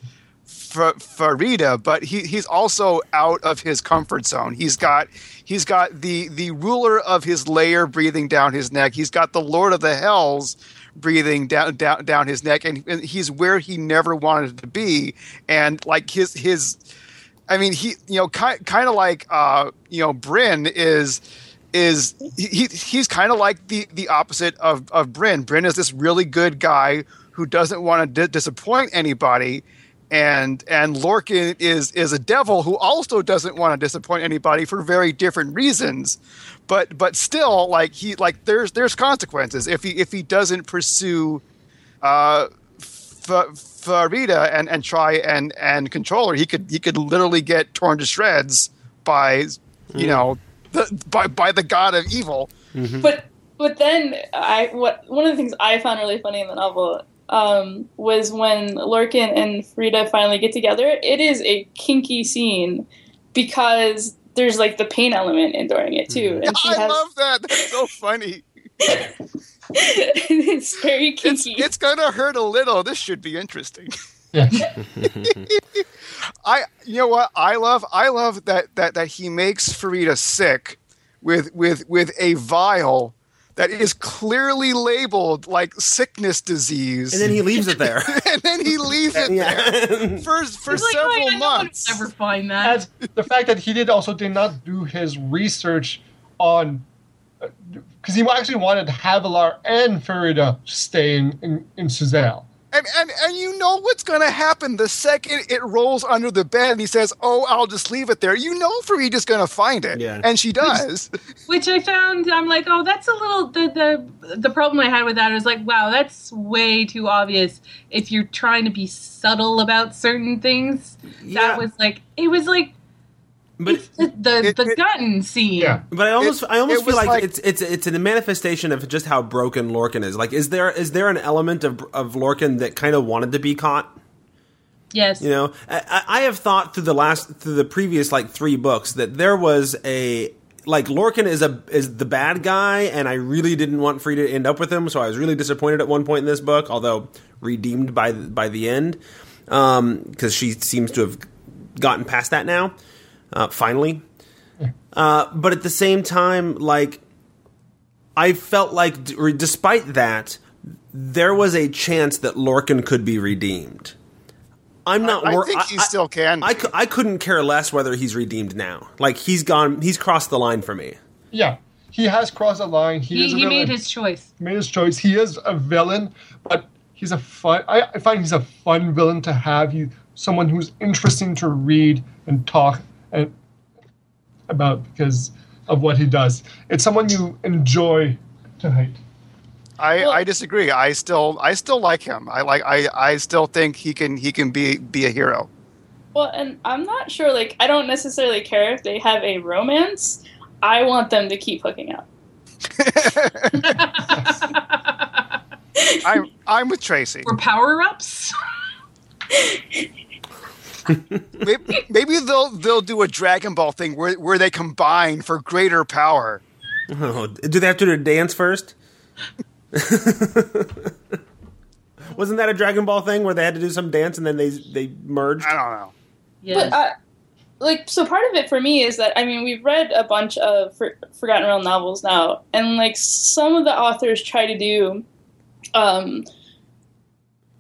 Farideh, but he, he's also out of his comfort zone. He's got he's got the the ruler of his lair breathing down his neck. He's got the Lord of the Hells breathing down down down his neck, and, and he's where he never wanted to be. And like his his, I mean, he you know kind kind of like uh you know Bryn is is he he's kind of like the the opposite of of Bryn. Bryn is this really good guy who doesn't want to disappoint anybody and and Lorcan is is a devil who also doesn't want to disappoint anybody for very different reasons. But but still like he like there's there's consequences. If he if he doesn't pursue uh F- Farideh and and try and and control her he could he could literally get torn to shreds by you know the, by by the god of evil But but then I what one of the things I found really funny in the novel um, was when Lorcan and Farideh finally get together. It is a kinky scene because there's like the pain element in during it too, and she I has love that that's so funny it's very kinky. it's gonna hurt a little this should be interesting Yeah. I you know what I love I love that that that he makes Farideh sick with with with a vial that is clearly labeled like sickness disease And then he leaves it there. and then he leaves it there for for It's like, several oh, yeah, no one months would ever find that. As the fact that he did also did not do his research on uh, because he actually wanted Havilar and Farideh to stay in in, in Suzail. And, and and you know what's going to happen the second it rolls under the bed and he says oh I'll just leave it there you know Farideh's going to find it Yeah. and she does Which I found, I'm like, oh, that's a little. The, the the problem I had with that is like, wow, that's way too obvious. If you're trying to be subtle about certain things, Yeah. that was like, it was like But it's the the, it- the it- gun scene. Yeah. But I almost, It- I almost feel like, like- it's it's it's a manifestation of just how broken Lorcan is. Like, is there is there an element of of Lorcan that kind of wanted to be caught? Yes. You know, I, I I have thought through the last through the previous like three books that there was a like Lorcan is a is the bad guy, and I really didn't want Farideh to end up with him, so I was really disappointed at one point in this book, although redeemed by by the end um, because she seems to have gotten past that now, uh, finally. Uh, but at the same time, like I felt like, d- despite that, there was a chance that Lorcan could be redeemed. I'm not. I wor- think he still can I, I couldn't care less whether he's redeemed now. Like he's gone. He's crossed the line for me. Yeah, he has crossed the line. He, he, is a he made his choice. made his choice. He is a villain, but he's a fun. I, I find he's a fun villain to have. He someone who's interesting to read and talk and about because of what he does. It's someone you enjoy to hate. I, Well- I disagree. I still I still like him. I like I, I still think he can he can be be a hero. Well, and I'm not sure. Like, I don't necessarily care if they have a romance. I want them to keep hooking up. I'm I'm with Tracy. For power ups. Maybe, maybe they'll they'll do a Dragon Ball thing where where they combine for greater power. Oh, do they have to do a dance first? Wasn't that a Dragon Ball thing where they had to do some dance and then they they merged? I don't know. Yes. But uh, like, so part of it for me is that I mean we've read a bunch of for- Forgotten Realm novels now, and like some of the authors try to do um, the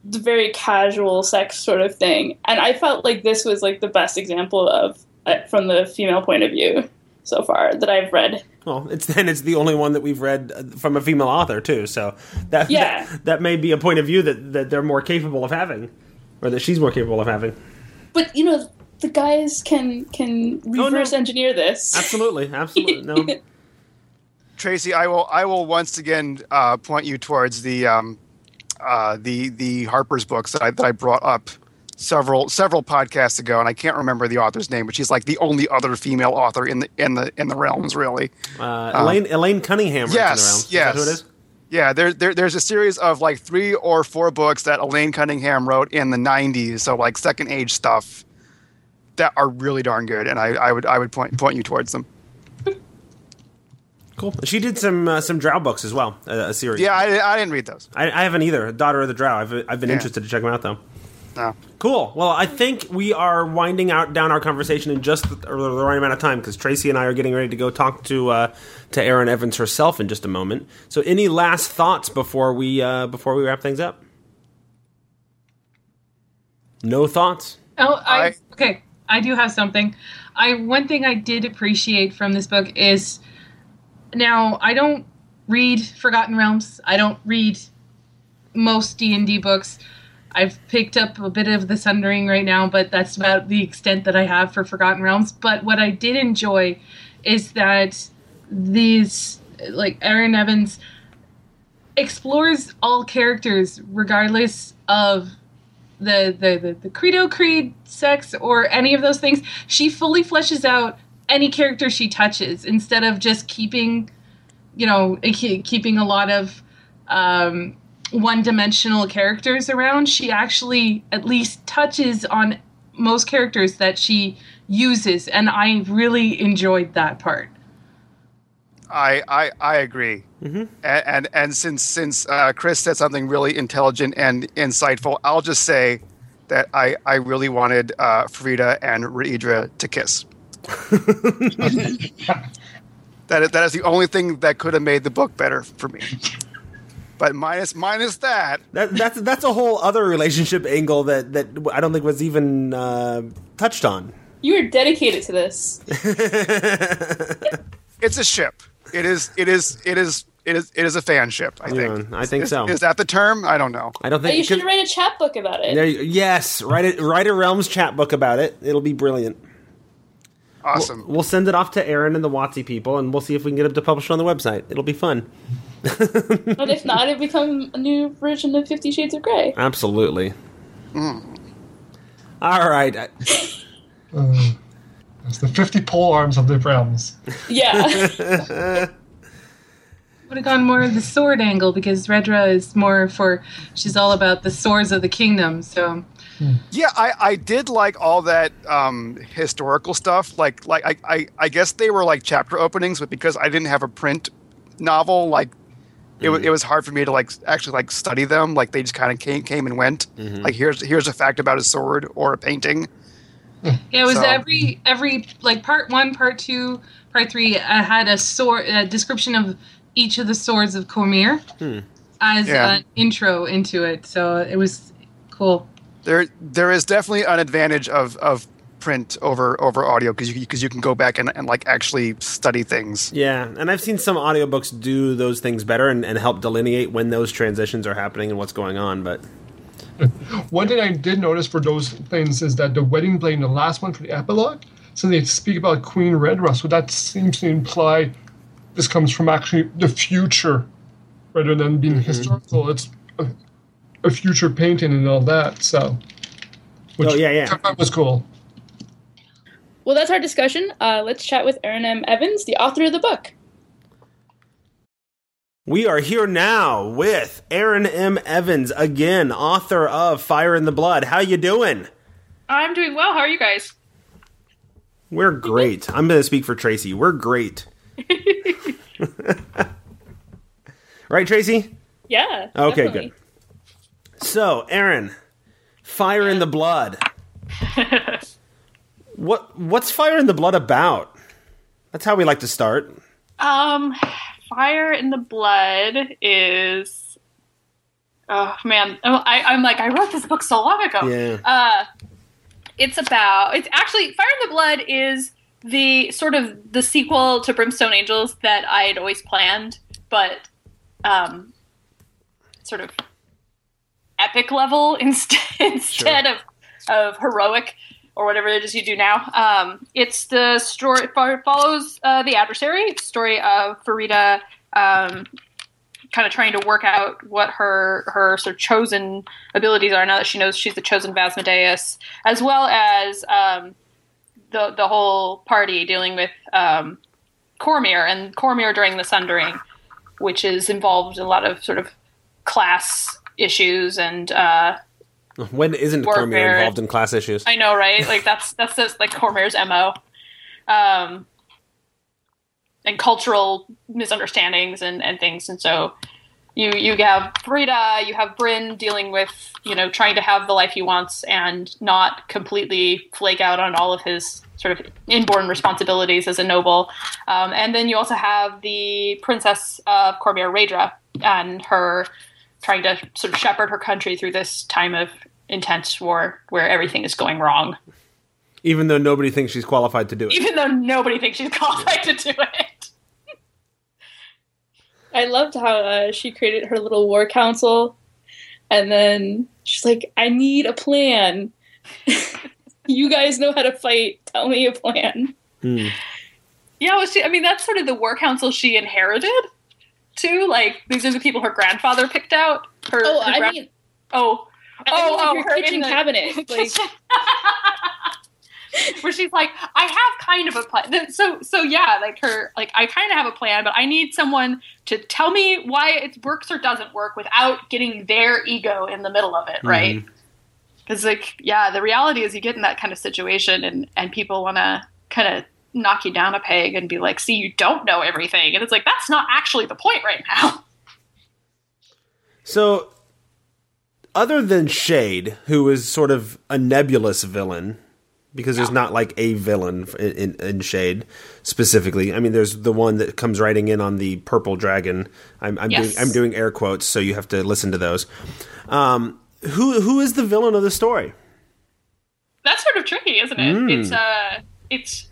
very casual sex sort of thing, and I felt like this was like the best example of uh, from the female point of view so far that I've read. Well, it's then it's the only one that we've read uh, from a female author too. So that Yeah. that, that may be a point of view that that they're more capable of having, or that she's more capable of having. But you know, the guys can can no. reverse engineer this. Absolutely, absolutely. No, Tracy, I will I will once again uh, point you towards the um, uh, the the Harper's books that I, that I brought up several several podcasts ago, and I can't remember the author's name, but she's like the only other female author in the in the in the realms, really. uh, Elaine Elaine Cunningham. writes in the yes. Is yes. that who it is? Yeah, there, there there's a series of like three or four books that Elaine Cunningham wrote in the '90s, so like second age stuff that are really darn good, and I, I would I would point point you towards them. Cool. She did some uh, some Drow books as well, a, a series. Yeah, I, I didn't read those. I, I haven't either. Daughter of the Drow. I've I've been Yeah. interested to check them out though. No. Cool. Well, I think we are winding out down our conversation in just the, the right amount of time because Tracy and I are getting ready to go talk to uh, to Erin Evans herself in just a moment. So, any last thoughts before we uh, before we wrap things up? No thoughts. Oh, I, I- okay. I do have something. I one thing I did appreciate from this book is now I don't read Forgotten Realms. I don't read most D and D books. I've picked up a bit of the Sundering right now, but that's about the extent that I have for Forgotten Realms. But what I did enjoy is that these like Erin Evans explores all characters regardless of the, the the the credo creed sex or any of those things she fully fleshes out any character she touches instead of just keeping you know keeping a lot of um, one-dimensional characters around she actually at least touches on most characters that she uses and i really enjoyed that part I I, I agree. Mm-hmm. And, and and since since uh, Chris said something really intelligent and insightful, I'll just say that I I really wanted uh, Farideh and Raedra to kiss. that is, that is the only thing that could have made the book better for me. But minus minus that, That, that's that's a whole other relationship angle that that I don't think was even uh, touched on. You are dedicated to this. it's a ship. It is it is it is it is it is a fan ship. I think. I think is, so. Is that the term? I don't know. I don't Oh, think you should write a chat book about it. There you- yes, write it. Write a Realms chat book about it. It'll be brilliant. Awesome. We'll send it off to Erin and the Watsy people, and we'll see if we can get it to publish it on the website. It'll be fun. But if not, it'd become a new version of Fifty Shades of Grey. Absolutely. All right. I- Uh, it's the 50 pole arms of the realms. Yeah. would have gone more of the sword angle because Raedra is more for she's all about the swords of the kingdom. So Yeah, I, I did like all that um, historical stuff. Like like I, I, I guess they were like chapter openings, but because I didn't have a print novel, like it, was it was hard for me to like actually like study them. Like they just kind of came came and went. Like here's here's a fact about a sword or a painting. yeah, it was So- every every like part one, part two, part three uh, had a sword a description of each of the swords of Cormyr as Yeah. an intro into it. So it was cool. There there is definitely an advantage of of print over over audio because you because you can go back and, and like actually study things. Yeah, and I've seen some audiobooks do those things better and, and help delineate when those transitions are happening and what's going on. But One thing I did notice for those things is that the wedding blade in the last one for the epilogue, so they speak about Queen Raedra, so that seems to imply this comes from actually the future rather than being mm-hmm. historical. It's uh, a, a future painting and all that, so. Which Oh, yeah, yeah. I thought was cool. well, that's our discussion. Uh, let's chat with Erin M. Evans, the author of the book. we are here now with Erin M. Evans, again, author of Fire in the Blood. How you doing? I'm doing well. How are you guys? We're great. I'm going to speak for Tracy. We're great. right, Tracy? Yeah. Okay, definitely. So, Erin, Fire in the Blood. what what's Fire in the Blood about? That's how we like to start. Um, Fire in the Blood is. Oh man, I, I'm like I wrote this book so long ago. Yeah. Uh, it's about. It's actually Fire in the Blood is the sort of the sequel to Brimstone Angels that I had always planned, but um, sort of epic level instead instead of of heroic or whatever it is you do now. Um, it's the story follows uh, the adversary story of Farideh. Um, kind of trying to work out what her her sort of chosen abilities are now that she knows she's the chosen Vasmodeus, as well as um, the the whole party dealing with um, Cormyr and Cormyr during the Sundering, which is involved in a lot of sort of class issues and uh, When isn't Cormyr involved in class issues? I know, right? Like that's that's just like Cormyr's mo, um, and cultural misunderstandings and and things. And so, you you have Farideh, you have Bryn dealing with you know trying to have the life he wants and not completely flake out on all of his sort of inborn responsibilities as a noble, um, and then you also have the princess of Cormyr Raedra and her trying to sort of shepherd her country through this time of intense war where everything is going wrong, Even though nobody thinks she's qualified to do it. even though nobody thinks she's qualified to do it. I loved how uh, she created her little war council, and then she's like, "I need a plan. you guys know how to fight. Tell me a plan." Hmm. Yeah, well, she, I mean, that's sort of the war council she inherited, too. Like, these are the people her grandfather picked out. Her, Oh, her I gran- mean, oh, I oh, mean, like oh, her kitchen the- cabinet. Like, where she's like, I have kind of a plan. So, so yeah, like her, like I kind of have a plan, but I need someone to tell me why it works or doesn't work without getting their ego in the middle of it, mm-hmm. right? Because, like, yeah, the reality is you get in that kind of situation, and and people want to kind of knock you down a peg and be like, see, you don't know everything, and it's like that's not actually the point right now. So, other than Shade, who is sort of a nebulous villain, because there's not like a villain in, in, in Shade specifically. I mean, there's the one that comes riding in on the purple dragon. I'm, I'm Yes. doing I'm doing air quotes, so you have to listen to those. Um, who who is the villain of the story? that's sort of tricky, isn't it? It's uh, it's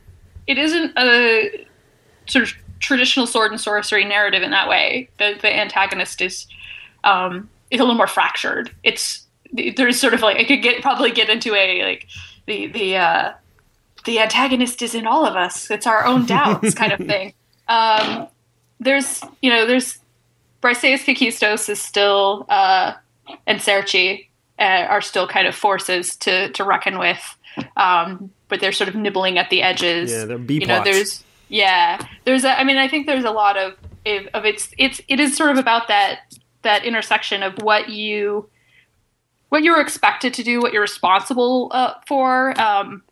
it isn't a sort of traditional sword and sorcery narrative in that way. The the antagonist is um is a little more fractured. It's there's sort of like I could get probably get into a like the the uh, the antagonist is in all of us. It's our own doubts kind of thing. Um, there's you know there's Bryseis Kakistos is still uh, and Sairché uh, are still kind of forces to to reckon with, um, but they're sort of nibbling at the edges. Yeah, they're B You know, there's yeah, there's a, I mean, I think there's a lot of of it's it's it is sort of about that that intersection of what you what you're expected to do, what you're responsible uh, for, um,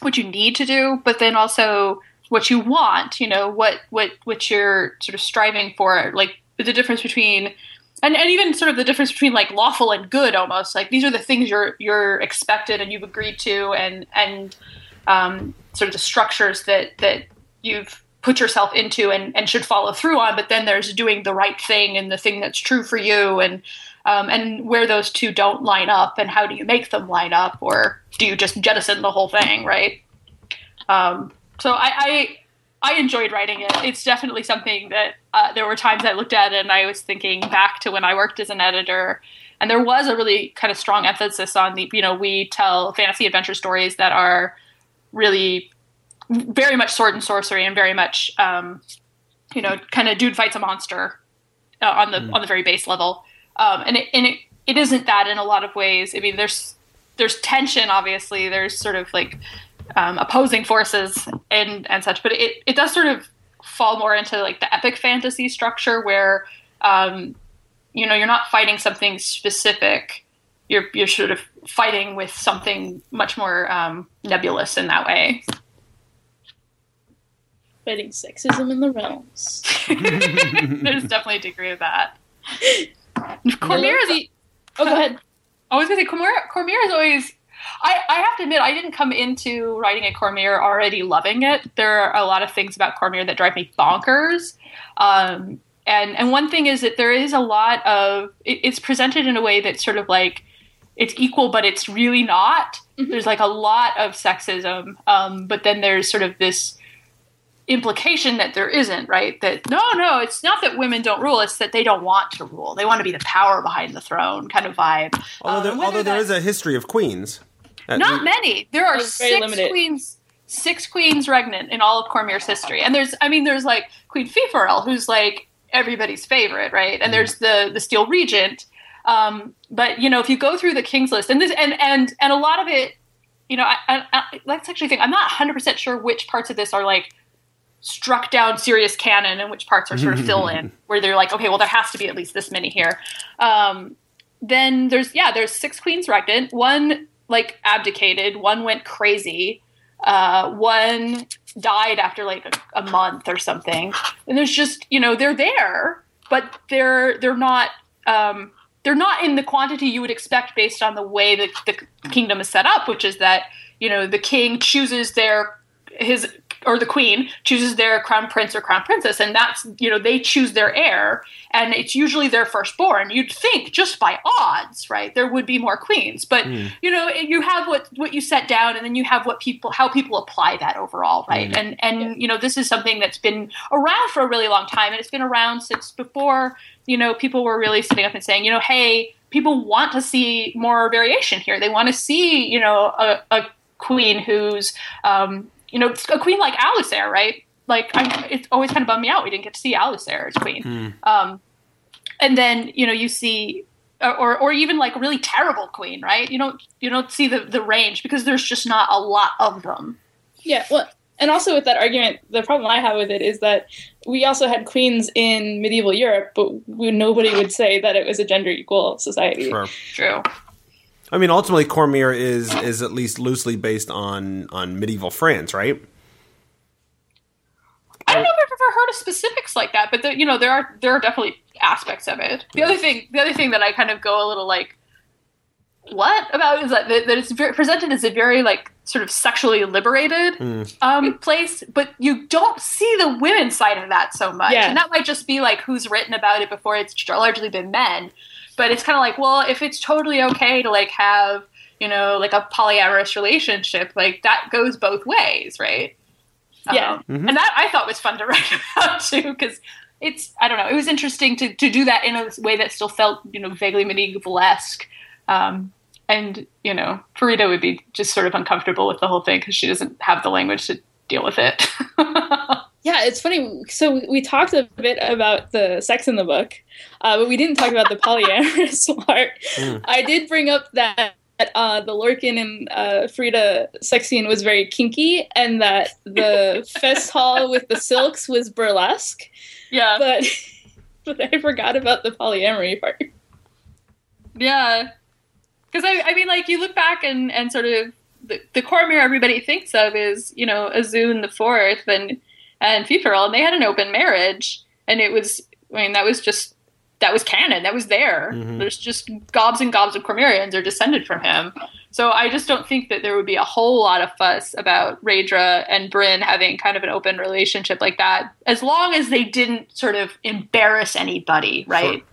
what you need to do, but then also what you want. You know, what what what you're sort of striving for, like the difference between. And, and even sort of the difference between like lawful and good almost. Like these are the things you're you're expected and you've agreed to and and um, sort of the structures that that you've put yourself into and, and should follow through on but then there's doing the right thing and the thing that's true for you and um, and where those two don't line up and how do you make them line up or do you just jettison the whole thing right? Um, so I, I I enjoyed writing it. It's definitely something that uh, there were times I looked at it and I was thinking back to when I worked as an editor, and there was a really kind of strong emphasis on the you know we tell fantasy adventure stories that are really very much sword and sorcery and very much um, you know kind of dude fights a monster uh, on the on the very base level, um, and it and it, it isn't that in a lot of ways. I mean, there's there's tension obviously. There's sort of like um, opposing forces and and such, but it it does sort of fall more into like the epic fantasy structure where um, you know you're not fighting something specific. You're you're sort of fighting with something much more um, nebulous in that way. fighting sexism in the realms. There's definitely a degree of that. I Cormyr is. oh, go ahead. I was gonna say Cormyr. Cormyr is always. I, I have to admit, I didn't come into writing a Cormyr already loving it. There are a lot of things about Cormyr that drive me bonkers. Um, and and one thing is that there is a lot of it, it's presented in a way that's sort of like it's equal, but it's really not. There's like a lot of sexism, um, but then there's sort of this implication that there isn't, right? That no, no, it's not that women don't rule; it's that they don't want to rule. They want to be the power behind the throne, kind of vibe. Although, Um, there, whether although there that- is a history of queens. Uh, not many. There are six limited. queens, six queens regnant in all of Cormyr's history, and there's, I mean, there's like Queen Filfaeril, who's like everybody's favorite, right? And there's the the Steel Regent. Um, but you know, if you go through the King's List, and this, and and and a lot of it, you know, I, I, I let's actually think. I'm not 100 percent sure which parts of this are like struck down serious canon and which parts are sort of fill in where they're like okay well there has to be at least this many here um, then there's yeah there's six queens regnant one like abdicated. One went crazy. Uh, one died after like a, a month or something. And there's just you know they're there but they're they're not um, they're not in the quantity you would expect based on the way that the kingdom is set up, which is that you know the king chooses their his or the queen chooses their crown prince or crown princess and that's you know they choose their heir and it's usually their firstborn you'd think just by odds right there would be more queens but mm. you know you have what what you set down and then you have what people how people apply that overall right mm. and and yeah. you know this is something that's been around for a really long time and it's been around since before you know people were really sitting up and saying you know hey people want to see more variation here they want to see you know a, a queen who's um, you know, a queen like Alusair, right? Like, I, it's always kind of bummed me out we didn't get to see Alusair as queen. Mm. Um, and then you know you see, or or even like a really terrible queen, right? You don't you don't see the the range because there's just not a lot of them. Yeah, well, and also with that argument, the problem I have with it is that we also had queens in medieval Europe, but we, nobody would say that it was a gender equal society. Sure. True. I mean, ultimately, Cormyr is is at least loosely based on on medieval France, right? I don't know if I've ever heard of specifics like that, but the, you know, there are there are definitely aspects of it. The other thing, the other thing that I kind of go a little like, what about is that that it's very, presented as a very like sort of sexually liberated mm. um, place, but you don't see the women's side of that so much, yeah. and that might just be like who's written about it before. It's largely been men. But it's kind of like, well, if it's totally okay to like have, you know, like a polyamorous relationship, like that goes both ways, right? Yeah. Um, mm-hmm. And that I thought was fun to write about too, because it's, I don't know, it was interesting to, to do that in a way that still felt, you know, vaguely medieval esque. Um, and, you know, Farideh would be just sort of uncomfortable with the whole thing because she doesn't have the language to deal with it. Yeah, it's funny. So we talked a bit about the sex in the book, uh, but we didn't talk about the polyamorous part. Mm. I did bring up that uh, the Lorcan and uh, Farideh sex scene was very kinky, and that the fest hall with the silks was burlesque. Yeah, but but I forgot about the polyamory part. Yeah, because I I mean, like you look back and and sort of the, the Cormyr everybody thinks of is you know Azoun the fourth and and Filfaeril, and they had an open marriage, and it was I mean that was just that was canon, that was there. Mm-hmm. There's just gobs and gobs of Cormyrians are descended from him. So I just don't think that there would be a whole lot of fuss about Raedra and Bryn having kind of an open relationship like that, as long as they didn't sort of embarrass anybody, right? Sure.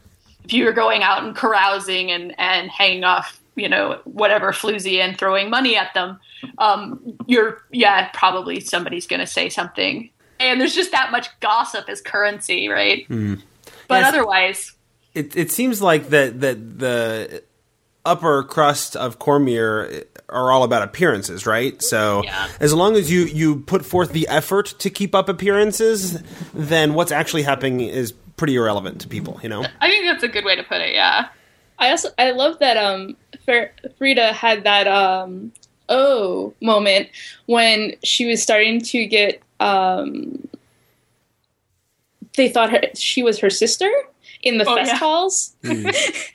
If you were going out and carousing and, and hanging off, you know, whatever floozy and throwing money at them, um, you're, yeah, probably somebody's going to say something and there's just that much gossip as currency, right? Mm. But yes, otherwise, it it seems like that that the upper crust of Cormyr are all about appearances, right? So yeah. as long as you you put forth the effort to keep up appearances, then what's actually happening is pretty irrelevant to people, you know. I think that's a good way to put it. Yeah. I also I love that um Farideh had that um oh moment when she was starting to get um, they thought her, she was her sister in the oh, fest yeah. halls. Mm.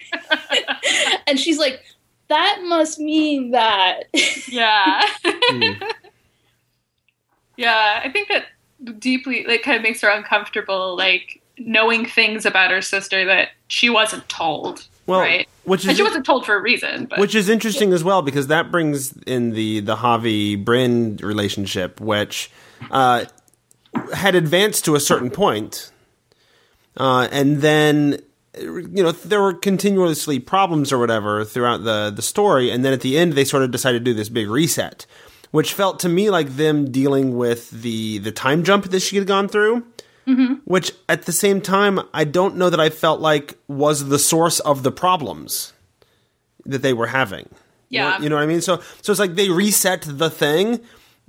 and she's like, that must mean that. yeah. mm. Yeah, I think that deeply, like, kind of makes her uncomfortable, like, knowing things about her sister that she wasn't told. Well, right? which is and she wasn't told for a reason. But. Which is interesting as well because that brings in the the Javi Bryn relationship, which uh, had advanced to a certain point, uh, and then you know there were continuously problems or whatever throughout the the story, and then at the end they sort of decided to do this big reset, which felt to me like them dealing with the the time jump that she had gone through. Mm-hmm. Which at the same time, I don't know that I felt like was the source of the problems that they were having. Yeah. You know, you know what I mean? So so it's like they reset the thing,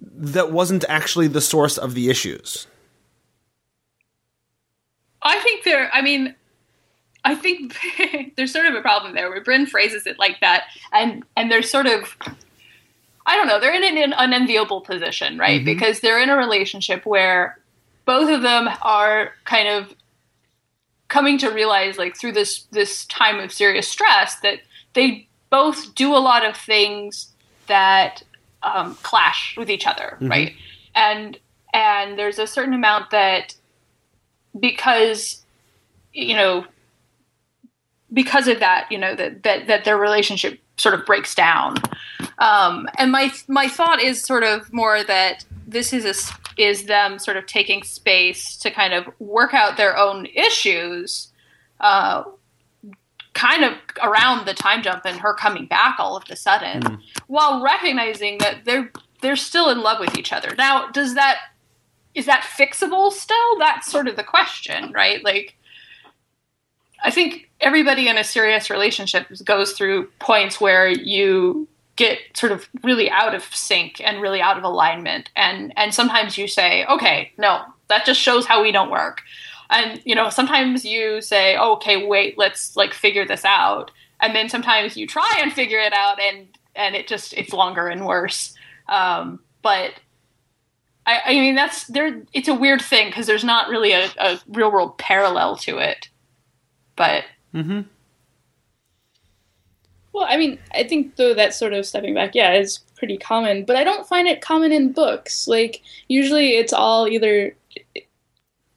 that wasn't actually the source of the issues. I think there. I mean, I think there's sort of a problem there where Bryn phrases it like that, and and there's sort of. I don't know. They're in an unenviable position, right? Mm-hmm. Because they're in a relationship where both of them are kind of coming to realize, like through this this time of serious stress, that they both do a lot of things that um, clash with each other, mm-hmm. right? And and there's a certain amount that because you know, because of that, you know, that that that their relationship sort of breaks down. Um, and my my thought is sort of more that this is a, is them sort of taking space to kind of work out their own issues, uh, kind of around the time jump and her coming back all of a sudden, hmm. while recognizing that they're they're still in love with each other. Now, does that is that fixable still? That's sort of the question, right? Like, I think everybody in a serious relationship goes through points where you get sort of really out of sync and really out of alignment and and sometimes you say okay no that just shows how we don't work and you know sometimes you say oh, okay wait let's like figure this out and then sometimes you try and figure it out and and it just it's longer and worse um, but I, I mean that's there it's a weird thing because there's not really a, a real world parallel to it but mm-hmm. Well, I mean, I think though that sort of stepping back, yeah, is pretty common, but I don't find it common in books. Like usually it's all either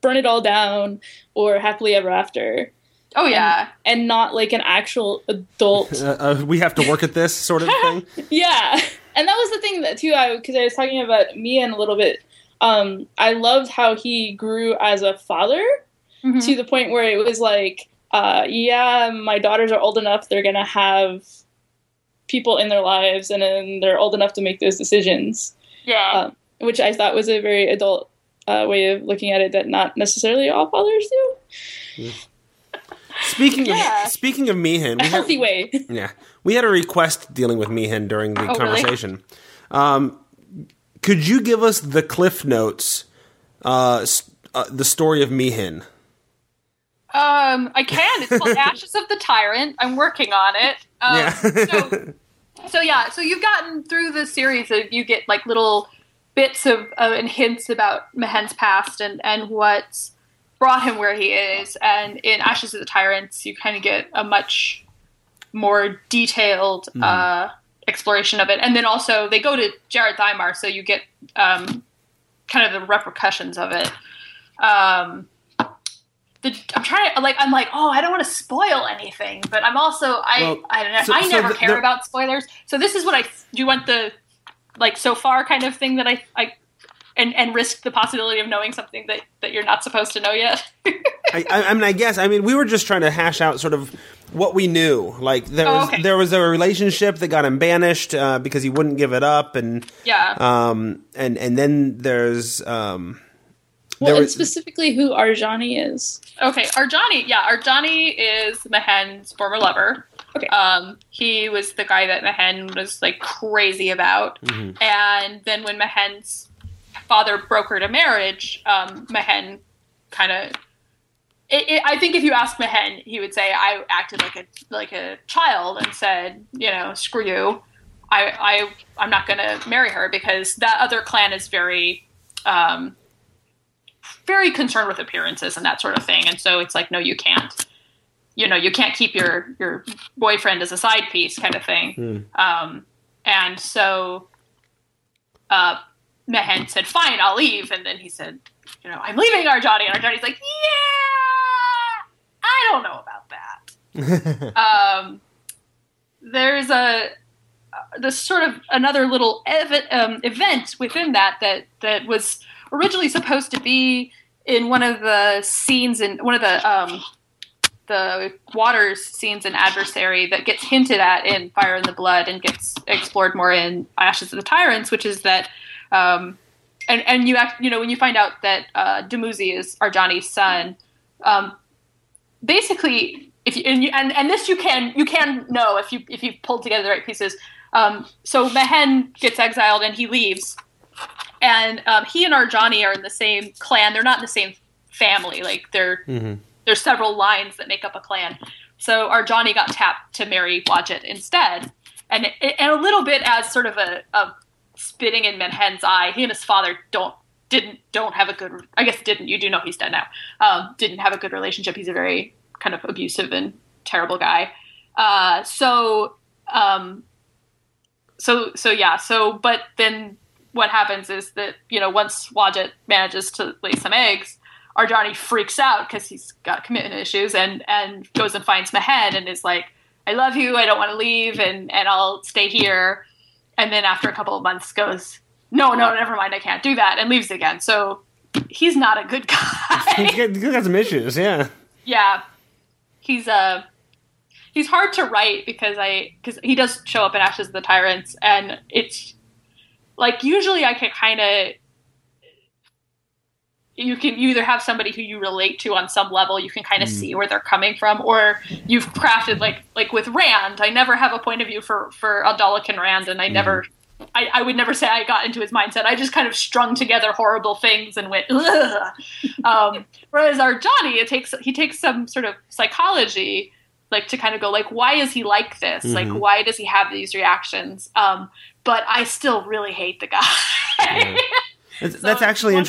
burn it all down or happily ever after, oh yeah and not like an actual adult. Uh, uh, we have to work at this sort of thing. yeah, and that was the thing that too. I because I was talking about Mehen a little bit. Um, I loved how he grew as a father Mhm. to the point where it was like, uh, yeah, my daughters are old enough; they're gonna have people in their lives, and then they're old enough to make those decisions, yeah um, which I thought was a very adult uh, way of looking at it that not necessarily all fathers do. Speaking Yeah. of speaking of Mehen, A we had, healthy way. yeah, we had a request dealing with Mehen during the Oh, really? conversation. Um, could you give us the cliff notes, uh, s- uh, the story of Mehen? Um, I can. It's called Ashes of the Tyrant. I'm working on it. Um, Yeah. so, so yeah. So you've gotten through the series. Of, you get like little bits of uh, and hints about Mehen's past and and what's brought him where he is. And in Ashes of the Tyrants, you kind of get a much more detailed uh, exploration of it. And then also they go to Djerad Thymar, so you get um, kind of the repercussions of it. Um, the, I'm trying to like I'm like oh I don't want to spoil anything, but I'm also I Well, I don't know so- I so never the- care the- about spoilers. So this is what I do. You want the like so far kind of thing that I I and and risk the possibility of knowing something that that you're not supposed to know yet. I, I, I mean, I guess. I mean, we were just trying to hash out sort of what we knew. Like there Oh, was okay. there was a relationship that got him banished uh, because he wouldn't give it up, and yeah. um, and and then there's um, Well, and was specifically who Arjhani is. Okay, Arjhani. Yeah, Arjhani is Mehen's former lover. Okay. Um, he was the guy that Mehen was like crazy about, and then when Mehen's father brokered a marriage, um, Mehen kind of. I think if you ask Mehen, he would say I acted like a like a child and said, you know, screw you. I I I'm not going to marry her because that other clan is very um, very concerned with appearances and that sort of thing. And so it's like, no, you can't. You know, you can't keep your your boyfriend as a side piece, kind of thing. Um, and so, uh, Mehen said, "Fine, I'll leave." And then he said, "You know, I'm leaving Arjhani." And Arjhani's like, "Yeah, I don't know about that." um, there's a this sort of another little ev- um, event within that that that was originally supposed to be in one of the scenes in one of the um, the waters scenes in adversary that gets hinted at in fire and the blood and gets explored more in ashes of the tyrants which is that um, and and you act you know when you find out that uh, Dumuzi is Arjhani's son um, basically if you and, you and and this you can you can know if you if you've pulled together the right pieces um, so Mehen gets exiled and he leaves and um, he and Arjhani are in the same clan. They're not in the same family. Like they're there's several lines that make up a clan. So Arjhani got tapped to marry Wadjet instead, and and a little bit as sort of a, a spitting in Mehen's eye. He and his father don't didn't don't have a good. I guess didn't. You do know he's dead now. Um, didn't have a good relationship. He's a very kind of abusive and terrible guy. Uh, so um, so so yeah. So but then what happens is that you know once Wadjet manages to lay some eggs, Arjhani freaks out because he's got commitment issues and and goes and finds Mehen and is like, "I love you. I don't want to leave, and and I'll stay here." And then after a couple of months, goes, "No, no, never mind. I can't do that," and leaves again. So he's not a good guy. He's got, some issues, yeah. yeah, he's uh he's hard to write because I because he does show up in Ashes of the Tyrants, and it's like usually I can kind of you can you either have somebody who you relate to on some level you can kind of see where they're coming from or you've crafted like like with rand i never have a point of view for for Aldalacan rand and i never I, I would never say i got into his mindset. I just kind of strung together horrible things and went Ugh. um, whereas Arjhani it takes he takes some sort of psychology like to kind of go like why is he like this? Like why does he have these reactions? Um, but i still really hate the guy. It's, So that's actually one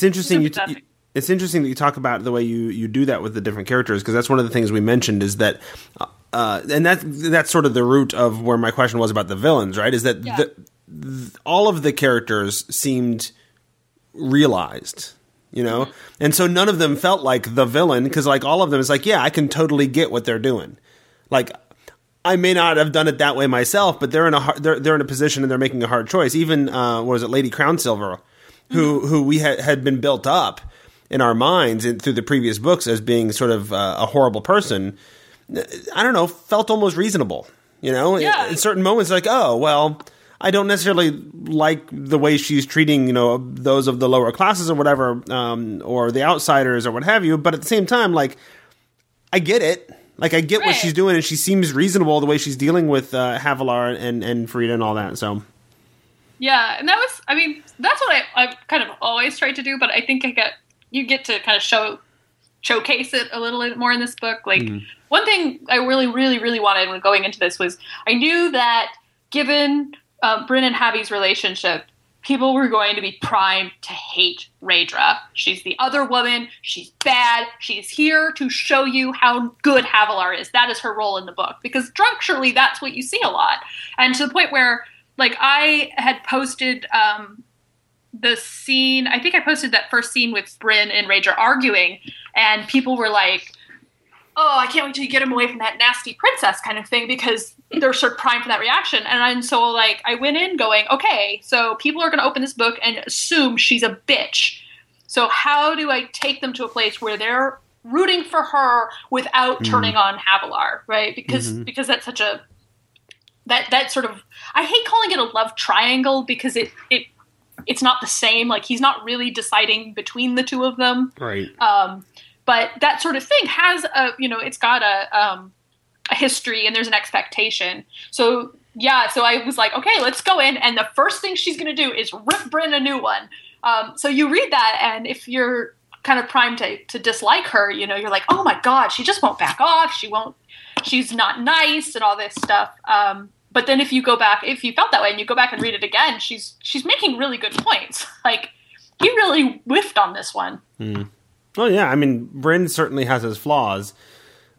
of interesting. it's interesting you. T- it's interesting that you talk about the way you, you do that with the different characters because that's one of the things we mentioned is that, uh, and that that's sort of the root of where my question was about the villains, right? Is that Yeah. the, th- all of the characters seemed realized, you know, Mm-hmm. and so none of them felt like the villain because like all of them is like, yeah, I can totally get what they're doing, like. I may not have done it that way myself, but they're in a they're they're in a position and they're making a hard choice. Even uh, what was it, Lady Crownsilver, who who we had had been built up in our minds in, through the previous books as being sort of uh, a horrible person. I don't know, felt almost reasonable. You know, Yeah. in, in certain moments, like oh well, I don't necessarily like the way she's treating you know those of the lower classes or whatever, um, or the outsiders or what have you. But at the same time, like I get it. Like I get what she's doing, and she seems reasonable the way she's dealing with uh, Havilar and and Farideh and all that. So Yeah, and that was I mean, that's what I I've kind of always tried to do, but I think I get you get to kind of show showcase it a little bit more in this book. Like one thing I really, really, really wanted when going into this was I knew that given um, Brin and Havi's relationship, people were going to be primed to hate Raedra. She's the other woman. She's bad. She's here to show you how good Havilar is. That is her role in the book because structurally, that's what you see a lot, and to the point where, like, I had posted. Um, the scene I think I posted that first scene with Brin and Raedra arguing and people were like oh I can't wait till you get him away from that nasty princess kind of thing because they're sort of primed for that reaction. And, and so like I went in going okay so people are going to open this book and assume she's a bitch. So how do I take them to a place where they're rooting for her without turning on Havilar? Right? Because because that's such a that that sort of I hate calling it a love triangle because it it it's not the same. Like he's not really deciding between the two of them. right, Um, but that sort of thing has a you know it's got a um, a history and there's an expectation. So yeah, so I was like, okay, let's go in, and the first thing she's gonna do is rip Brin a new one. Um, so you read that, and if you're kind of primed to, to dislike her, you know, you're like, oh my god, she just won't back off. She won't. She's not nice and all this stuff. Um, but then if you go back, if you felt that way and you go back and read it again, she's she's making really good points. Like he really whiffed on this one. Oh yeah, I mean, Brin certainly has his flaws,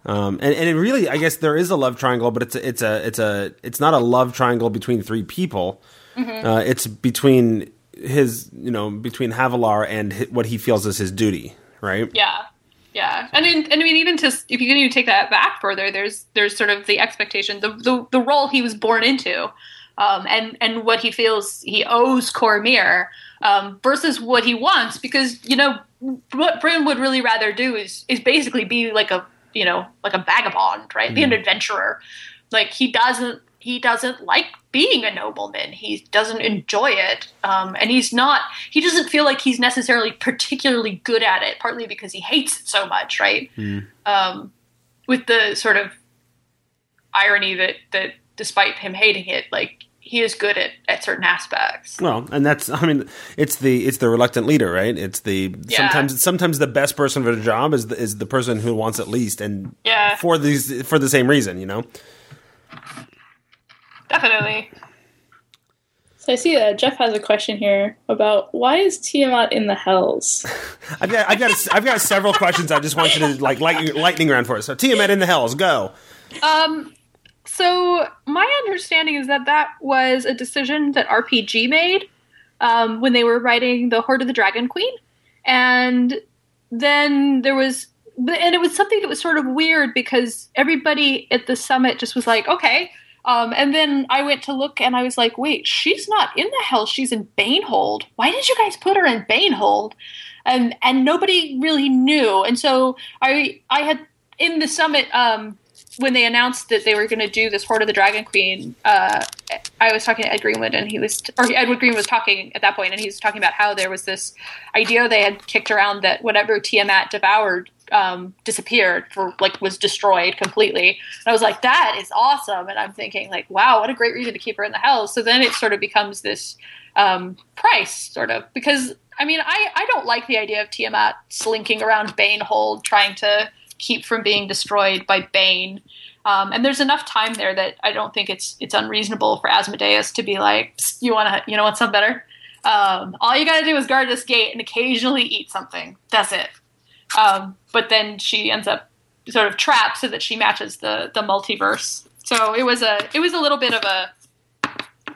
um, and and it really, I guess there is a love triangle, but it's a, it's a it's a it's not a love triangle between three people. Uh, it's between his you know between Havilar and hi what he feels is his duty, right? Yeah, yeah, and in, and I mean even to if you can even take that back further, there's there's sort of the expectation, the the, the role he was born into, um, and and what he feels he owes Cormyr um, versus what he wants, because you know what Brin would really rather do is is basically be like a you know like a vagabond, right? Be an adventurer. Like he doesn't he doesn't like being a nobleman. He doesn't enjoy it, um, and he's not. He doesn't feel like he's necessarily particularly good at it. Partly because he hates it so much, right? Um, with the sort of irony that that despite him hating it, like he is good at, at certain aspects. Well, and that's I mean, it's the it's the reluctant leader, right? It's the Yeah. sometimes sometimes the best person for the job is the, is the person who wants it least, and Yeah. for these for the same reason, you know. Definitely. So I see that Jeff has a question here about why is Tiamat in the Hells? I've got I've got I've got several questions. I just want you to like lightning, lightning round for us. So Tiamat in the Hells, go. Um, so my understanding is that that was a decision that RPG made um, when they were writing the Hoard of the Dragon Queen, and then there was, and it was something that was sort of weird because everybody at the summit just was like, okay. Um, and then I went to look and I was like, wait, she's not in the hell. She's in Banehold. Why did you guys put her in Banehold? And and nobody really knew. And so I I had in the summit um, when they announced that they were going to do this Hoard of the Dragon Queen, uh, I was talking to Ed Greenwood, and he was, or Edward Green was talking at that point, and he was talking about how there was this idea they had kicked around that whatever Tiamat devoured um, disappeared, for like was destroyed completely. And I was like, that is awesome, and I'm thinking like, wow, what a great reason to keep her in the house. So then it sort of becomes this um, price, sort of, because I mean, I I don't like the idea of Tiamat slinking around Banehold trying to keep from being destroyed by Bane. Um, and there's enough time there that I don't think it's it's unreasonable for Asmodeus to be like, you want to, you know, what's something better? Um, all you got to do is guard this gate and occasionally eat something. That's it. Um, but then she ends up sort of trapped so that she matches the the multiverse. So it was a it was a little bit of a